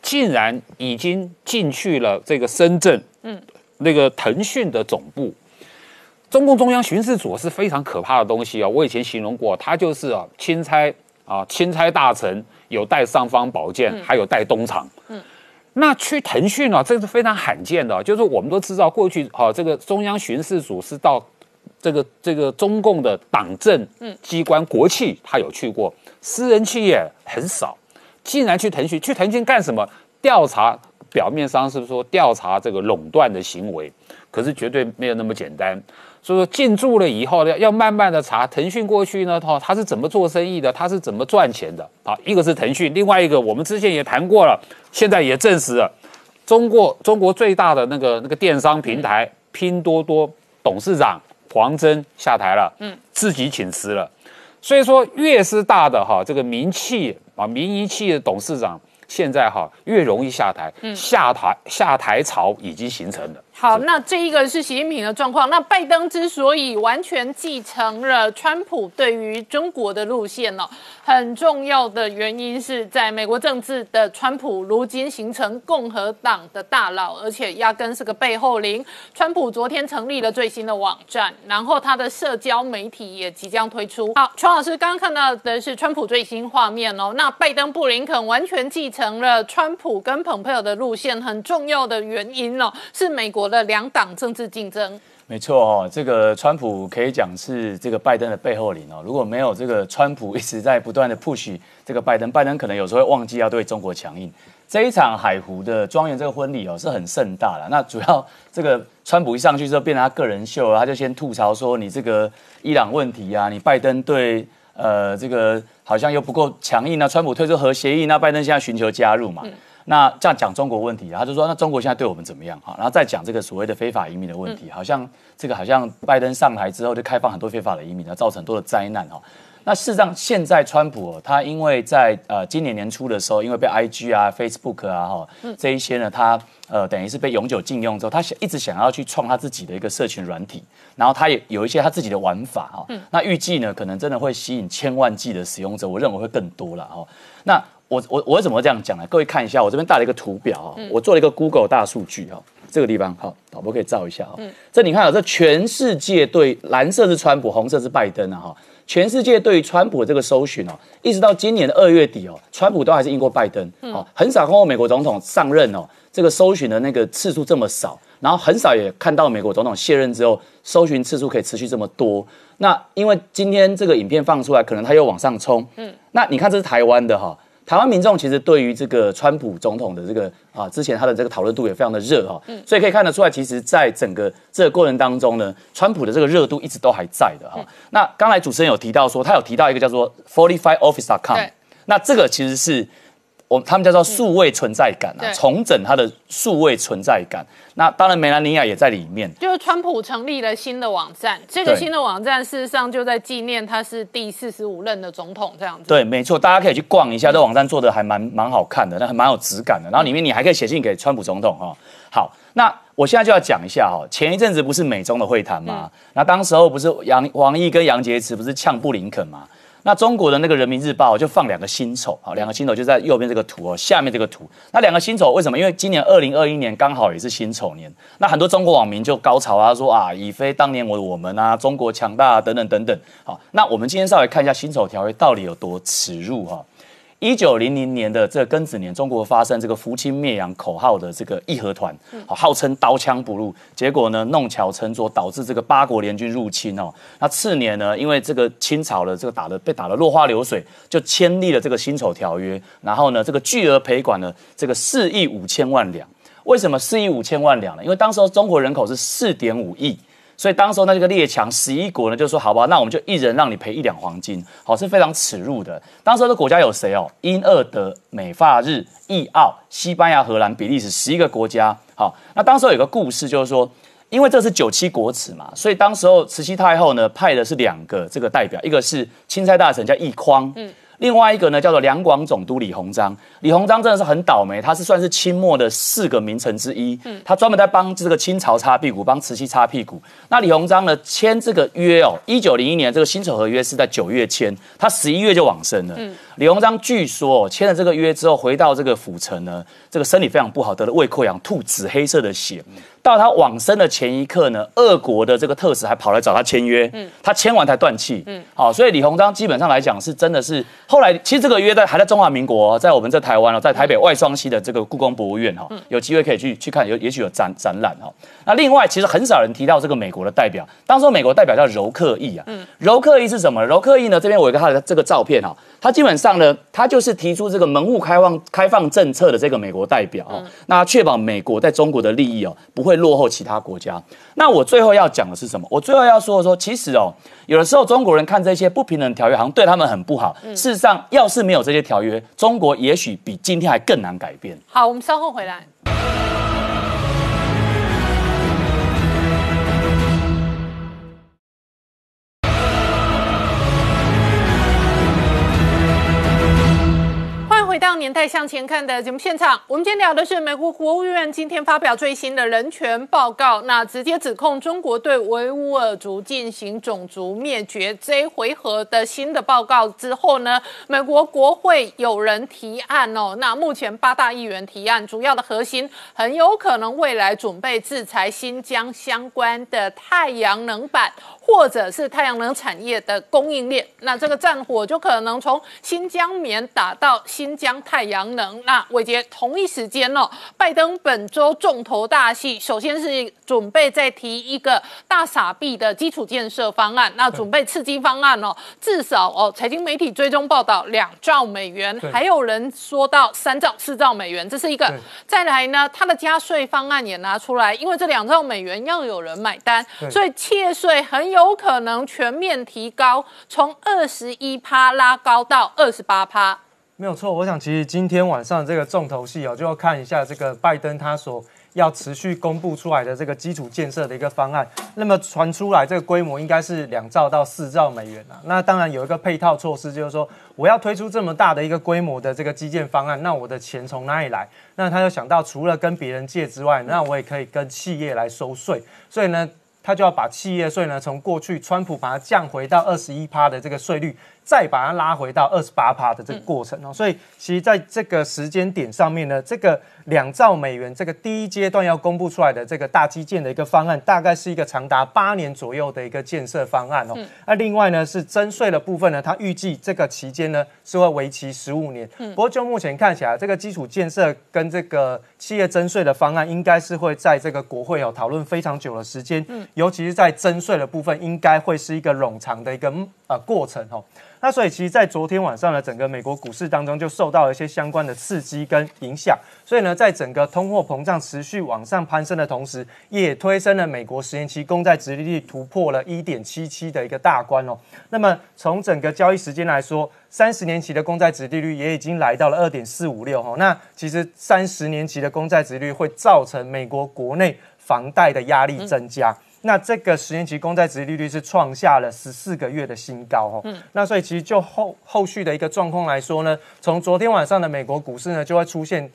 竟然已经进去了这个深圳，嗯，那个腾讯的总部。中共中央巡视组是非常可怕的东西啊，我以前形容过，他就是啊，钦差啊，钦差大臣有带尚方宝剑，还有带东厂，嗯。那去腾讯啊，这是非常罕见的。就是我们都知道，过去哈，这个中央巡视组是到这个这个中共的党政机关国企他有去过，私人企业很少。竟然去腾讯，去腾讯干什么？调查表面上是说调查这个垄断的行为，可是绝对没有那么简单。所以说进驻了以后呢，要慢慢的查腾讯过去呢，哈，他是怎么做生意的，他是怎么赚钱的？好，一个是腾讯，另外一个我们之前也谈过了，现在也证实了，中国中国最大的那个那个电商平台拼多多董事长黄峥下台了，嗯，自己请辞了。所以说，越是大的哈，这个名气啊，民营企业的董事长，现在哈越容易下台，嗯下台下台潮已经形成了。好，那这一个是习近平的状况。那拜登之所以完全继承了川普对于中国的路线呢，很重要的原因是在美国政治的川普如今形成共和党的大佬，而且压根是个背后灵。川普昨天成立了最新的网站，然后他的社交媒体也即将推出。好，川老师刚刚看到的是川普最新画面哦。那拜登布林肯完全继承了川普跟蓬佩奥的路线，很重要的原因哦，是美国。的两党政治竞争，没错哦，这个川普可以讲是这个拜登的背后领哦。如果没有这个川普一直在不断的 push 这个拜登，拜登可能有时候会忘记要对中国强硬。这一场海湖的庄园这个婚礼哦是很盛大了，那主要这个川普一上去之后变成他个人秀，他就先吐槽说你这个伊朗问题啊，你拜登对呃这个好像又不够强硬那川普退出核协议，那拜登现在寻求加入嘛。那这样讲中国问题，他就说那中国现在对我们怎么样？哈，然后再讲这个所谓的非法移民的问题，好像这个好像拜登上台之后就开放很多非法的移民，然后造成很多的灾难哈。那事实上现在川普他因为在呃今年年初的时候，因为被 I G 啊、Facebook 啊哈这一些呢，他呃等于是被永久禁用之后，他想一直想要去创他自己的一个社群软体，然后他也有一些他自己的玩法哈。那预计呢，可能真的会吸引千万计的使用者，我认为会更多了哈。那我我我为什么这样讲呢？各位看一下，我这边带了一个图表啊，我做了一个 Google 大数据哈，这个地方好，导播可以照一下哈。这你看啊，这全世界对蓝色是川普，红色是拜登啊哈。全世界对于川普的这个搜寻哦，一直到今年的二月底哦，川普都还是赢过拜登哦，很少看过美国总统上任哦，这个搜寻的那个次数这么少，然后很少也看到美国总统卸任之后搜寻次数可以持续这么多。那因为今天这个影片放出来，可能他又往上冲，嗯，那你看这是台湾的哈。台湾民众其实对于这个川普总统的这个啊，之前他的这个讨论度也非常的热哈，所以可以看得出来，其实在整个这个过程当中呢，川普的这个热度一直都还在的哈。那刚才主持人有提到说，他有提到一个叫做 Forty Five office dot com，那这个其实是。我他们叫做数位存在感啊，重整它的数位存在感。那当然，梅兰妮亚也在里面。就是川普成立了新的网站，这个新的网站事实上就在纪念他是第四十五任的总统这样子。对，没错，大家可以去逛一下，这网站做的还蛮蛮好看的，那还蛮有质感的。然后里面你还可以写信给川普总统哈。好，那我现在就要讲一下哈，前一阵子不是美中的会谈吗？那当时候不是杨王毅跟杨洁篪不是呛布林肯吗？那中国的那个人民日报就放两个新丑，好，两个新丑就在右边这个图哦，下面这个图。那两个新丑为什么？因为今年二零二一年刚好也是辛丑年，那很多中国网民就高潮啊，说啊，以非当年我我们啊，中国强大啊等等等等。好，那我们今天稍微看一下辛丑条约到底有多耻辱哈。一九零零年的这个庚子年，中国发生这个扶清灭洋口号的这个义和团，好，号称刀枪不入，结果呢弄巧成拙，导致这个八国联军入侵哦。那次年呢，因为这个清朝的这个打的被打的落花流水，就签立了这个辛丑条约，然后呢，这个巨额赔款呢，这个四亿五千万两。为什么四亿五千万两呢？因为当时候中国人口是四点五亿。所以当时候那个列强十一国呢，就说好吧，那我们就一人让你赔一两黄金，好是非常耻辱的。当时的国家有谁哦？英、俄、德、美、法、日、意、奥、西班牙、荷兰、比利时十一个国家。好，那当时候有个故事，就是说，因为这是九七国耻嘛，所以当时候慈禧太后呢派的是两个这个代表，一个是钦差大臣叫奕匡，另外一个呢，叫做两广总督李鸿章。李鸿章真的是很倒霉，他是算是清末的四个名臣之一。嗯，他专门在帮这个清朝擦屁股，帮慈禧擦屁股。那李鸿章呢，签这个约哦，一九零一年这个辛丑合约是在九月签，他十一月就往生了。嗯，李鸿章据说签了这个约之后，回到这个府城呢，这个身体非常不好，得了胃溃疡，吐紫黑色的血。到他往生的前一刻呢，俄国的这个特使还跑来找他签约，嗯，他签完才断气，嗯，好，所以李鸿章基本上来讲是真的是后来其实这个约在还在中华民国，在我们在台湾哦，在台北外双溪的这个故宫博物院哈，有机会可以去去看，有也许有展展览哈。那另外其实很少人提到这个美国的代表，当时美国代表叫柔克义啊，嗯柔克义是什么？柔克义呢？这边我有个他的这个照片哈。他基本上呢，他就是提出这个门户开放开放政策的这个美国代表哦，那确保美国在中国的利益哦不会落后其他国家。那我最后要讲的是什么？我最后要说的说，其实哦，有的时候中国人看这些不平等条约，好像对他们很不好。事实上，要是没有这些条约，中国也许比今天还更难改变。好，我们稍后回来。年代向前看的节目现场，我们今天聊的是美国国务院今天发表最新的人权报告，那直接指控中国对维吾尔族进行种族灭绝这一回合的新的报告之后呢，美国国会有人提案哦，那目前八大议员提案主要的核心很有可能未来准备制裁新疆相关的太阳能板。或者是太阳能产业的供应链，那这个战火就可能从新疆棉打到新疆太阳能。那伟杰同一时间哦，拜登本周重头大戏，首先是准备再提一个大傻币的基础建设方案，那准备刺激方案哦，至少哦，财经媒体追踪报道两兆美元，还有人说到三兆、四兆美元，这是一个。再来呢，他的加税方案也拿出来，因为这两兆美元要有人买单，所以窃税很有。有可能全面提高，从二十一趴拉高到二十八趴，没有错。我想，其实今天晚上这个重头戏哦，就要看一下这个拜登他所要持续公布出来的这个基础建设的一个方案。那么传出来这个规模应该是两兆到四兆美元啊。那当然有一个配套措施，就是说我要推出这么大的一个规模的这个基建方案，那我的钱从哪里来？那他就想到，除了跟别人借之外，那我也可以跟企业来收税。所以呢。他就要把企业税呢，从过去川普把它降回到二十一趴的这个税率。再把它拉回到二十八趴的这个过程哦，所以其实在这个时间点上面呢，这个两兆美元这个第一阶段要公布出来的这个大基建的一个方案，大概是一个长达八年左右的一个建设方案哦。那另外呢是征税的部分呢，它预计这个期间呢是会为期十五年。不过就目前看起来，这个基础建设跟这个企业征税的方案，应该是会在这个国会哦讨论非常久的时间。嗯，尤其是在征税的部分，应该会是一个冗长的一个呃过程哦。那所以，其实，在昨天晚上呢，整个美国股市当中就受到了一些相关的刺激跟影响。所以呢，在整个通货膨胀持续往上攀升的同时，也推升了美国十年期公债殖利率突破了一点七七的一个大关哦。那么，从整个交易时间来说，三十年期的公债殖利率也已经来到了二点四五六哈。那其实三十年期的公债殖利率会造成美国国内房贷的压力增加。那这个十年期公债殖利率是创下了十四个月的新高哦。嗯，那所以其实就后后续的一个状况来说呢，从昨天晚上的美国股市呢，就会出现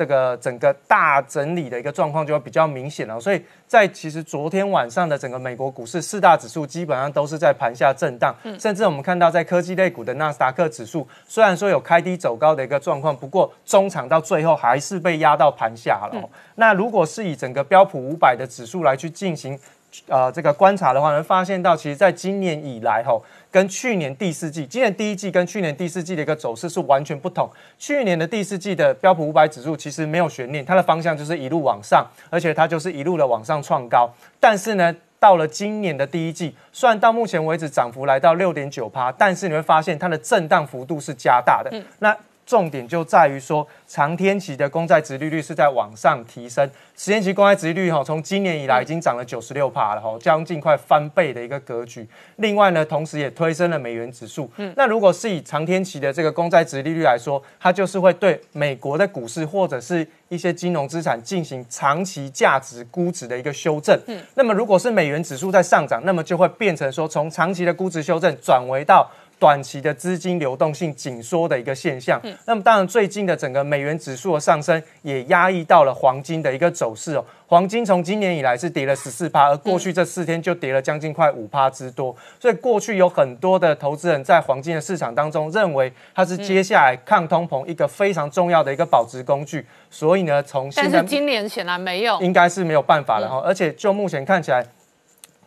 这个整个大整理的一个状况，就会比较明显了。所以在其实昨天晚上的整个美国股市四大指数基本上都是在盘下震荡，甚至我们看到在科技类股的纳斯达克指数，虽然说有开低走高的一个状况，不过中场到最后还是被压到盘下了。那如果是以整个标普五百的指数来去进行。呃，这个观察的话，能发现到，其实在今年以来，吼，跟去年第四季，今年第一季跟去年第四季的一个走势是完全不同。去年的第四季的标普五百指数其实没有悬念，它的方向就是一路往上，而且它就是一路的往上创高。但是呢，到了今年的第一季，虽然到目前为止涨幅来到六点九趴，但是你会发现它的震荡幅度是加大的。那重点就在于说，长天期的公债值利率是在往上提升，十年期公债值利率哈，从今年以来已经涨了九十六帕了哈，将近快翻倍的一个格局。另外呢，同时也推升了美元指数。嗯，那如果是以长天期的这个公债值利率来说，它就是会对美国的股市或者是一些金融资产进行长期价值估值的一个修正。嗯，那么如果是美元指数在上涨，那么就会变成说，从长期的估值修正转为到。短期的资金流动性紧缩的一个现象。那么当然，最近的整个美元指数的上升也压抑到了黄金的一个走势哦。黄金从今年以来是跌了十四趴，而过去这四天就跌了将近快五趴之多。所以过去有很多的投资人在黄金的市场当中认为它是接下来抗通膨一个非常重要的一个保值工具。所以呢，从现在但是今年显然没有。应该是没有办法了哈。而且就目前看起来。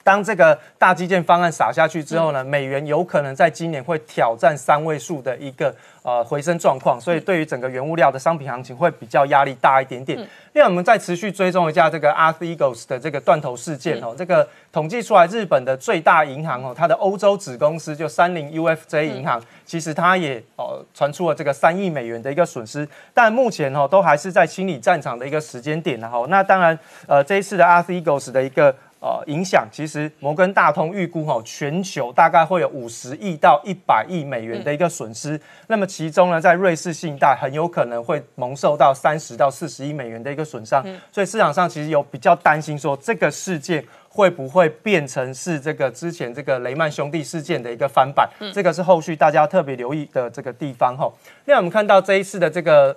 当这个大基建方案撒下去之后呢，美元有可能在今年会挑战三位数的一个呃回升状况，所以对于整个原物料的商品行情会比较压力大一点点。另外，我们再持续追踪一下这个 Arthegos 的这个断头事件哦，这个统计出来，日本的最大银行哦，它的欧洲子公司就三菱 UFJ 银行，其实它也哦传出了这个三亿美元的一个损失，但目前哦都还是在清理战场的一个时间点然后那当然呃这一次的 Arthegos 的一个。呃，影响其实摩根大通预估哈，全球大概会有五十亿到一百亿美元的一个损失。那么其中呢，在瑞士信贷很有可能会蒙受到三十到四十亿美元的一个损伤。所以市场上其实有比较担心说，这个事件会不会变成是这个之前这个雷曼兄弟事件的一个翻版？这个是后续大家特别留意的这个地方哈。另外我们看到这一次的这个。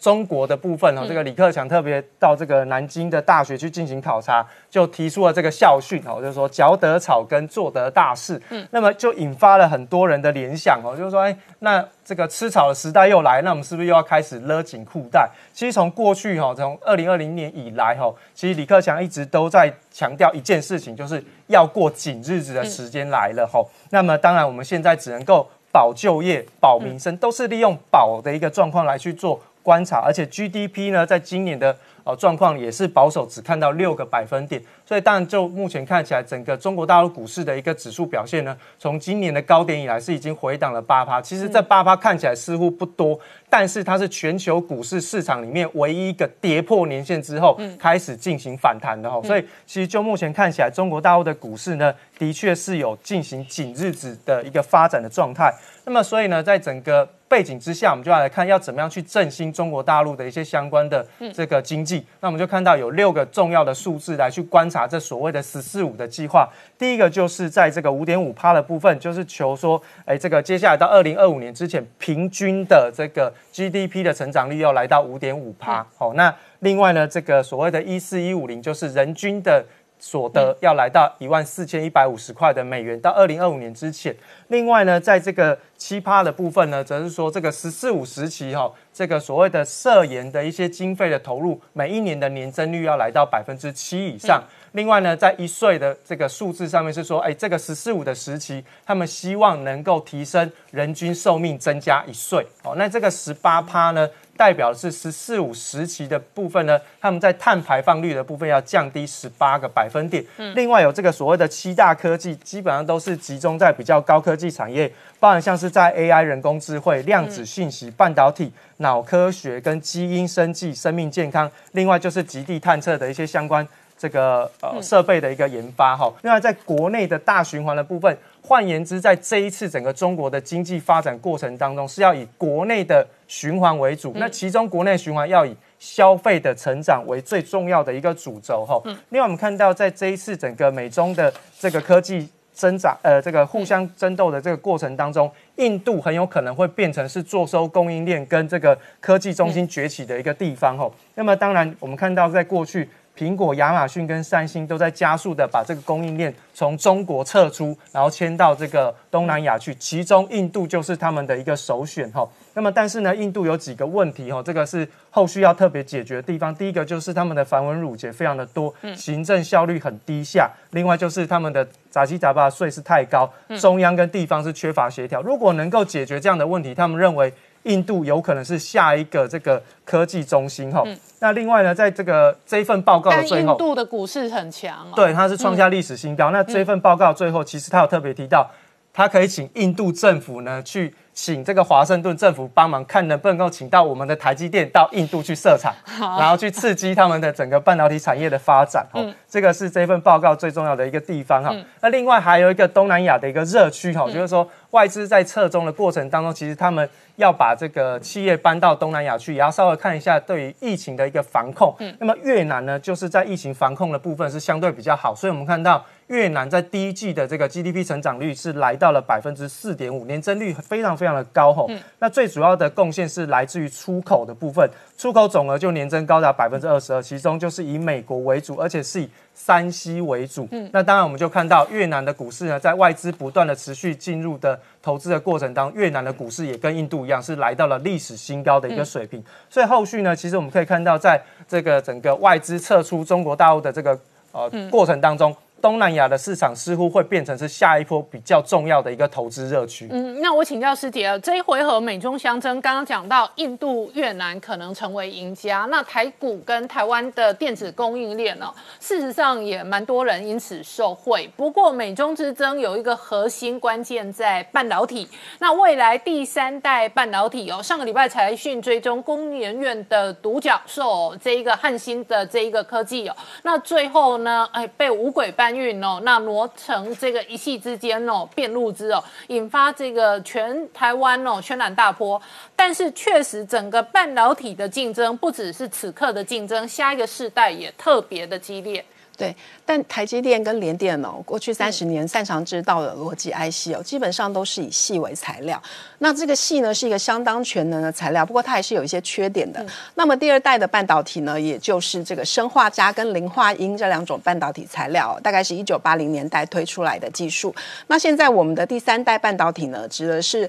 中国的部分哦，这个李克强特别到这个南京的大学去进行考察，就提出了这个校训哦，就是说嚼得草根，做得大事。嗯，那么就引发了很多人的联想哦，就是说，哎，那这个吃草的时代又来，那我们是不是又要开始勒紧裤带？其实从过去哈，从二零二零年以来哈，其实李克强一直都在强调一件事情，就是要过紧日子的时间来了哈。那么当然，我们现在只能够保就业、保民生，都是利用保的一个状况来去做。观察，而且 GDP 呢，在今年的呃状况也是保守，只看到六个百分点。所以，当然就目前看起来，整个中国大陆股市的一个指数表现呢，从今年的高点以来是已经回档了八趴。其实这八趴看起来似乎不多，但是它是全球股市市场里面唯一一个跌破年线之后开始进行反弹的哈。所以，其实就目前看起来，中国大陆的股市呢，的确是有进行紧日子的一个发展的状态。那么，所以呢，在整个背景之下，我们就要来看要怎么样去振兴中国大陆的一些相关的这个经济。那我们就看到有六个重要的数字来去观察这所谓的“十四五”的计划。第一个就是在这个五点五趴的部分，就是求说，哎，这个接下来到二零二五年之前，平均的这个 GDP 的成长率要来到五点五趴。好，那另外呢，这个所谓的“一四一五零”就是人均的。所得要来到一万四千一百五十块的美元，到二零二五年之前。另外呢，在这个七趴的部分呢，则是说这个“十四五”时期哈，这个所谓的涉研的一些经费的投入，每一年的年增率要来到百分之七以上。另外呢，在一岁的这个数字上面是说，哎，这个“十四五”的时期，他们希望能够提升人均寿命增加一岁。哦，那这个十八趴呢？代表的是“十四五”时期的部分呢，他们在碳排放率的部分要降低十八个百分点。另外有这个所谓的七大科技，基本上都是集中在比较高科技产业，包含像是在 AI、人工智慧、量子信息、半导体、脑科学跟基因生技、生命健康。另外就是极地探测的一些相关这个呃设备的一个研发哈。另外在国内的大循环的部分。换言之，在这一次整个中国的经济发展过程当中，是要以国内的循环为主。那其中国内循环要以消费的成长为最重要的一个主轴哈。另外，我们看到在这一次整个美中的这个科技增长，呃，这个互相争斗的这个过程当中，印度很有可能会变成是坐收供应链跟这个科技中心崛起的一个地方哈。那么，当然我们看到在过去。苹果、亚马逊跟三星都在加速的把这个供应链从中国撤出，然后迁到这个东南亚去。其中印度就是他们的一个首选哈。那么但是呢，印度有几个问题哈，这个是后续要特别解决的地方。第一个就是他们的繁文缛节非常的多，行政效率很低下。另外就是他们的杂七杂八的税是太高，中央跟地方是缺乏协调。如果能够解决这样的问题，他们认为。印度有可能是下一个这个科技中心哈。那另外呢，在这个这一份报告的最后，印度的股市很强，对，它是创下历史新高。那这份报告最后，其实它有特别提到，它可以请印度政府呢去。请这个华盛顿政府帮忙，看能不能够请到我们的台积电到印度去设厂，然后去刺激他们的整个半导体产业的发展。哦，这个是这份报告最重要的一个地方哈。那另外还有一个东南亚的一个热区哈，就是说外资在撤中的过程当中，其实他们要把这个企业搬到东南亚去，也要稍微看一下对于疫情的一个防控。那么越南呢，就是在疫情防控的部分是相对比较好，所以我们看到。越南在第一季的这个 GDP 成长率是来到了百分之四点五，年增率非常非常的高吼。那最主要的贡献是来自于出口的部分，出口总额就年增高达百分之二十二，其中就是以美国为主，而且是以山西为主。嗯那当然我们就看到越南的股市呢，在外资不断的持续进入的投资的过程当中，越南的股市也跟印度一样，是来到了历史新高的一个水平。所以后续呢，其实我们可以看到，在这个整个外资撤出中国大陆的这个呃过程当中。东南亚的市场似乎会变成是下一波比较重要的一个投资热区。嗯，那我请教师姐啊，这一回合美中相争，刚刚讲到印度、越南可能成为赢家，那台股跟台湾的电子供应链呢，事实上也蛮多人因此受惠。不过美中之争有一个核心关键在半导体，那未来第三代半导体哦，上个礼拜财讯追踪工研院的独角兽这一个汉芯的这一个科技哦，那最后呢，哎，被五鬼运哦，那挪成这个一夕之间哦，变路之哦，引发这个全台湾哦渲染大波。但是确实，整个半导体的竞争不只是此刻的竞争，下一个世代也特别的激烈。对，但台积电跟联电哦，过去三十年擅长制造的逻辑 IC 哦，基本上都是以细为材料。那这个细呢，是一个相当全能的材料，不过它还是有一些缺点的。那么第二代的半导体呢，也就是这个生化镓跟磷化铟这两种半导体材料，大概是一九八零年代推出来的技术。那现在我们的第三代半导体呢，指的是。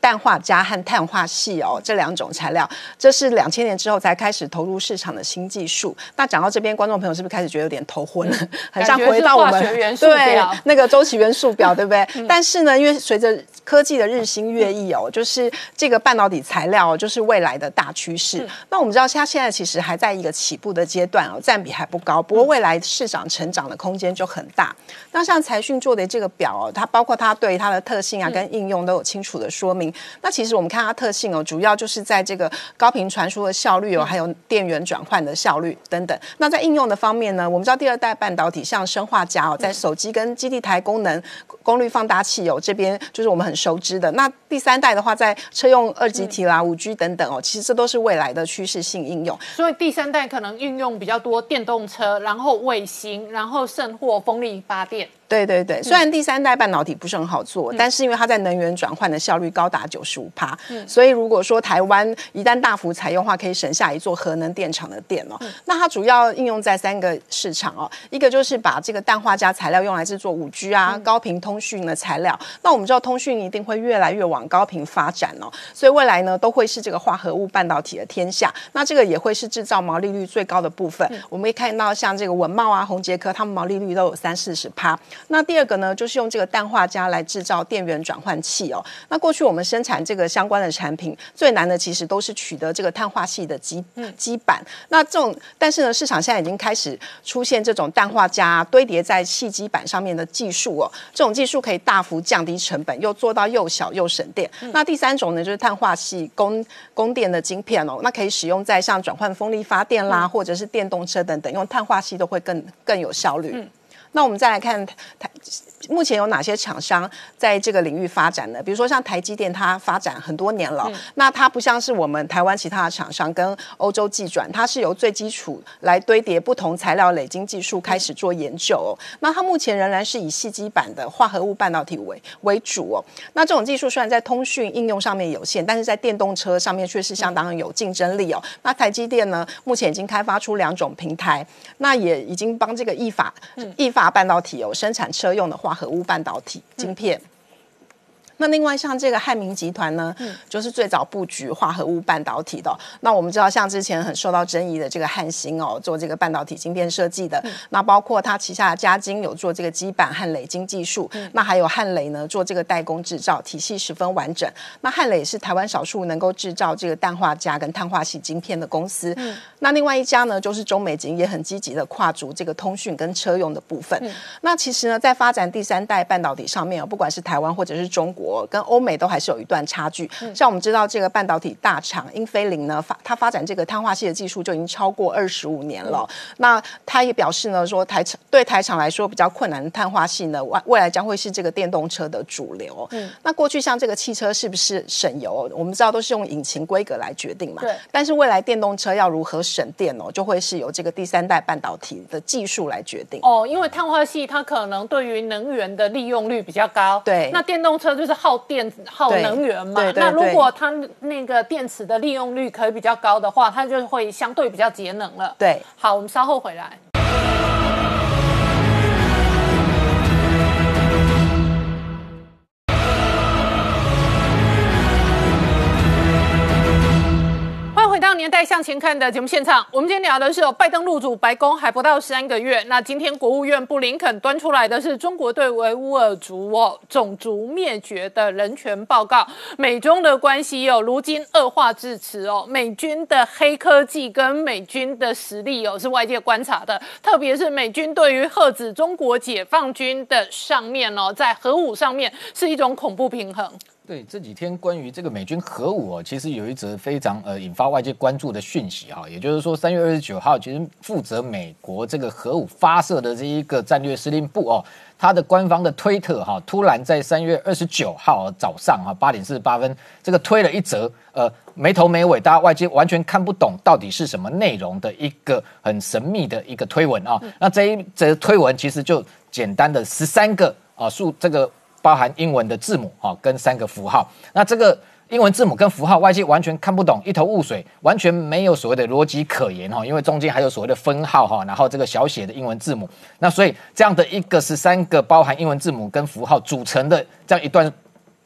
氮化镓和碳化系哦，这两种材料，这是两千年之后才开始投入市场的新技术。那讲到这边，观众朋友是不是开始觉得有点头昏了？很像回到我们对那个周期元素表，对不对？但是呢，因为随着科技的日新月异哦，就是这个半导体材料就是未来的大趋势。那我们知道，它现在其实还在一个起步的阶段哦，占比还不高。不过未来市场成长的空间就很大。那像财讯做的这个表哦，它包括它对它的特性啊跟应用都有清楚的说明。那其实我们看它特性哦，主要就是在这个高频传输的效率哦，还有电源转换的效率等等。那在应用的方面呢，我们知道第二代半导体像生化镓哦，在手机跟基地台功能功率放大器哦这边就是我们很熟知的。那第三代的话，在车用二极体啦、五 G 等等哦，其实这都是未来的趋势性应用。所以第三代可能运用比较多电动车，然后卫星，然后甚或风力发电。对对对，虽然第三代半导体不是很好做，但是因为它在能源转换的效率高达九十五帕，所以如果说台湾一旦大幅采用的话，可以省下一座核能电厂的电哦。那它主要应用在三个市场哦，一个就是把这个氮化镓材料用来制作五 G 啊高频通讯的材料。那我们知道通讯一定会越来越往高频发展哦，所以未来呢都会是这个化合物半导体的天下。那这个也会是制造毛利率最高的部分。我们可以看到像这个文茂啊、宏杰科，他们毛利率都有三四十趴。那第二个呢，就是用这个氮化镓来制造电源转换器哦。那过去我们生产这个相关的产品，最难的其实都是取得这个碳化系的基基板。那这种，但是呢，市场现在已经开始出现这种氮化镓堆叠在细基板上面的技术哦。这种技术可以大幅降低成本，又做到又小又省电。那第三种呢，就是碳化系供供电的晶片哦。那可以使用在像转换风力发电啦，或者是电动车等等，用碳化系都会更更有效率。那我们再来看台。目前有哪些厂商在这个领域发展呢？比如说像台积电，它发展很多年了。那它不像是我们台湾其他的厂商跟欧洲技转，它是由最基础来堆叠不同材料累积技术开始做研究。那它目前仍然是以细基板的化合物半导体为为主哦。那这种技术虽然在通讯应用上面有限，但是在电动车上面却是相当有竞争力哦。那台积电呢，目前已经开发出两种平台，那也已经帮这个意法意法半导体有生产车用的化。合物半导体晶片。那另外像这个汉明集团呢，就是最早布局化合物半导体的。那我们知道，像之前很受到争议的这个汉芯哦，做这个半导体晶片设计的。那包括它旗下的嘉晶有做这个基板和磊晶技术。那还有汉磊呢，做这个代工制造，体系十分完整。那汉磊是台湾少数能够制造这个氮化镓跟碳化系晶片的公司。那另外一家呢，就是中美晶，也很积极的跨足这个通讯跟车用的部分。那其实呢，在发展第三代半导体上面不管是台湾或者是中国。国跟欧美都还是有一段差距。像我们知道这个半导体大厂英飞凌呢，发它发展这个碳化系的技术就已经超过二十五年了。那他也表示呢，说台厂对台厂来说比较困难的碳化系呢，未未来将会是这个电动车的主流。嗯，那过去像这个汽车是不是省油？我们知道都是用引擎规格来决定嘛。对。但是未来电动车要如何省电哦，就会是由这个第三代半导体的技术来决定。哦，因为碳化系它可能对于能源的利用率比较高。对。那电动车就是耗电耗能源嘛。那如果它那个电池的利用率可以比较高的话，它就会相对比较节能了。对。好，我们稍后回来。到年代向前看的节目现场，我们今天聊的是拜登入主白宫还不到三个月，那今天国务院布林肯端出来的是中国对维吾尔族哦种族灭绝的人权报告，美中的关系哦如今恶化至此哦，美军的黑科技跟美军的实力哦是外界观察的，特别是美军对于遏止中国解放军的上面哦，在核武上面是一种恐怖平衡。对这几天关于这个美军核武哦，其实有一则非常呃引发外界关注的讯息哈，也就是说三月二十九号，其实负责美国这个核武发射的这一个战略司令部哦，它的官方的推特哈，突然在三月二十九号早上哈八点四十八分，这个推了一则呃没头没尾，大家外界完全看不懂到底是什么内容的一个很神秘的一个推文啊。那这一则推文其实就简单的十三个啊数这个。包含英文的字母哈，跟三个符号。那这个英文字母跟符号，外界完全看不懂，一头雾水，完全没有所谓的逻辑可言哈。因为中间还有所谓的分号哈，然后这个小写的英文字母。那所以这样的一个是三个包含英文字母跟符号组成的这样一段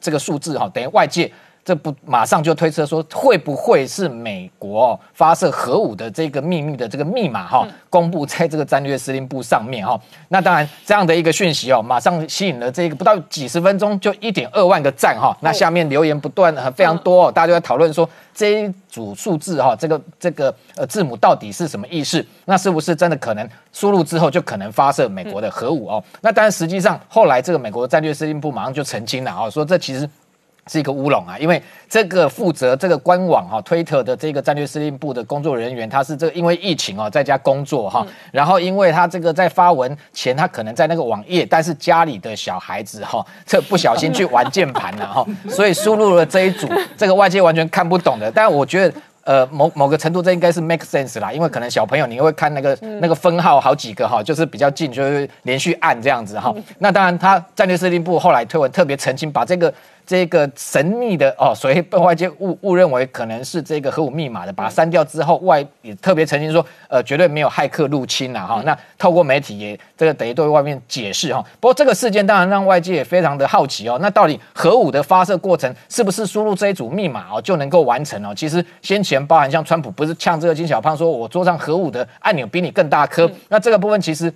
这个数字哈，等于外界。这不马上就推测说会不会是美国发射核武的这个秘密的这个密码哈，公布在这个战略司令部上面哈？那当然这样的一个讯息哦，马上吸引了这个不到几十分钟就一点二万个赞哈。那下面留言不断非常多，大家都在讨论说这一组数字哈，这个这个呃字母到底是什么意思？那是不是真的可能输入之后就可能发射美国的核武哦？那当然实际上后来这个美国战略司令部马上就澄清了啊，说这其实。是一个乌龙啊，因为这个负责这个官网哈推特的这个战略司令部的工作人员，他是这个因为疫情哦在家工作哈，然后因为他这个在发文前，他可能在那个网页，但是家里的小孩子哈，这不小心去玩键盘了哈，所以输入了这一组这个外界完全看不懂的，但我觉得。呃，某某个程度，这应该是 make sense 啦，因为可能小朋友你会看那个那个分号好几个哈，就是比较近，就是连续按这样子哈。那当然，他战略司令部后来推文特别澄清，把这个这个神秘的哦，所以被外界误误认为可能是这个核武密码的，把它删掉之后，外也特别澄清说，呃，绝对没有骇客入侵了哈。那透过媒体也这个等于对外面解释哈。不过这个事件当然让外界也非常的好奇哦，那到底核武的发射过程是不是输入这一组密码哦就能够完成哦？其实先前。包含像川普不是呛这个金小胖说，我桌上核武的按钮比你更大颗，那这个部分其实。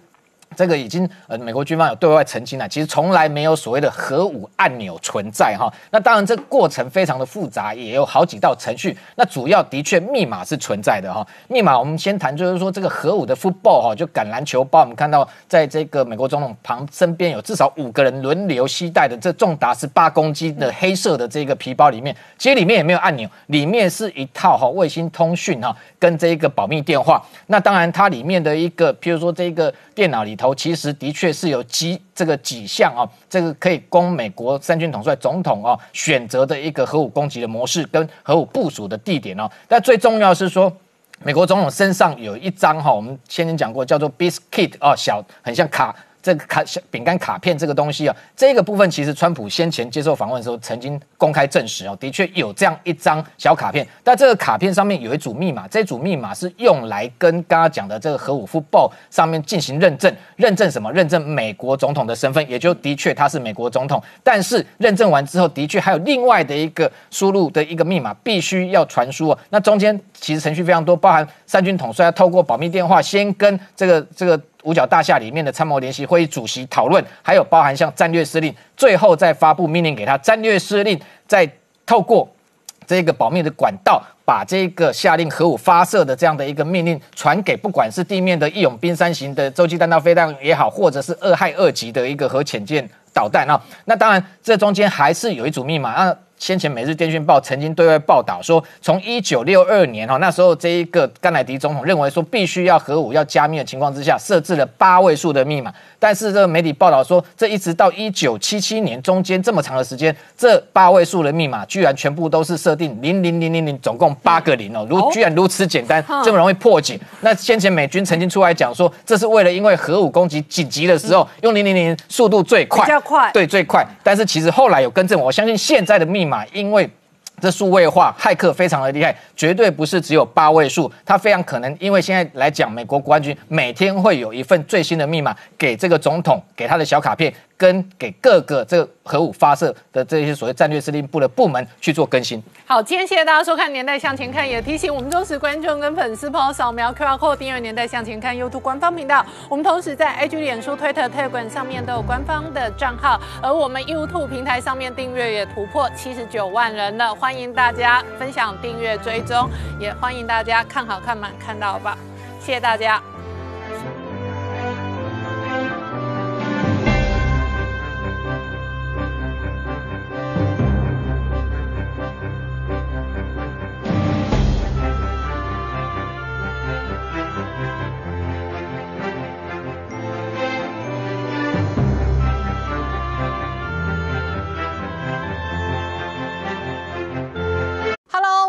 这个已经呃，美国军方有对外澄清了，其实从来没有所谓的核武按钮存在哈。那当然，这过程非常的复杂，也有好几道程序。那主要的确密码是存在的哈。密码我们先谈，就是说这个核武的 football 哈，就橄榄球包，我们看到在这个美国总统旁身边有至少五个人轮流携带的这重达十八公斤的黑色的这个皮包里面，其实里面也没有按钮，里面是一套哈卫星通讯哈跟这一个保密电话。那当然，它里面的一个，譬如说这个电脑里。头其实的确是有几这个几项啊，这个可以供美国三军统帅总统啊选择的一个核武攻击的模式跟核武部署的地点哦。但最重要是说，美国总统身上有一张哈，我们先前讲过叫做 Biscuit 哦，小很像卡。这个卡小饼干卡片这个东西啊，这个部分其实川普先前接受访问的时候曾经公开证实哦，的确有这样一张小卡片，但这个卡片上面有一组密码，这组密码是用来跟刚刚讲的这个核武库报上面进行认证，认证什么？认证美国总统的身份，也就的确他是美国总统。但是认证完之后，的确还有另外的一个输入的一个密码必须要传输哦。那中间其实程序非常多，包含三军统帅要透过保密电话先跟这个这个。五角大厦里面的参谋联席会议主席讨论，还有包含像战略司令，最后再发布命令给他。战略司令再透过这个保密的管道，把这个下令核武发射的这样的一个命令传给，不管是地面的义勇兵三型的洲际弹道飞弹也好，或者是二害二级的一个核潜舰。导弹啊。那当然，这中间还是有一组密码。啊先前《每日电讯报》曾经对外报道说，从一九六二年哈那时候这一个甘乃迪总统认为说，必须要核武要加密的情况之下，设置了八位数的密码。但是这个媒体报道说，这一直到一九七七年中间这么长的时间，这八位数的密码居然全部都是设定零零零零零，总共八个零哦，如居然如此简单，这么容易破解。那先前美军曾经出来讲说，这是为了因为核武攻击紧急的时候用零零零速度最快，比较快对最快。但是其实后来有更正，我相信现在的密买因为。这数位化骇客非常的厉害，绝对不是只有八位数，它非常可能，因为现在来讲，美国国安局每天会有一份最新的密码给这个总统，给他的小卡片，跟给各个这个核武发射的这些所谓战略司令部的部门去做更新。好，今天谢谢大家收看《年代向前看》，也提醒我们忠实观众跟粉丝朋友扫描 QR code 订阅《年代向前看》YouTube 官方频道。我们同时在 IG、脸书、Twitter、Telegram 上面都有官方的账号，而我们 YouTube 平台上面订阅也突破七十九万人了，欢欢迎大家分享、订阅、追踪，也欢迎大家看好看满看到吧，谢谢大家。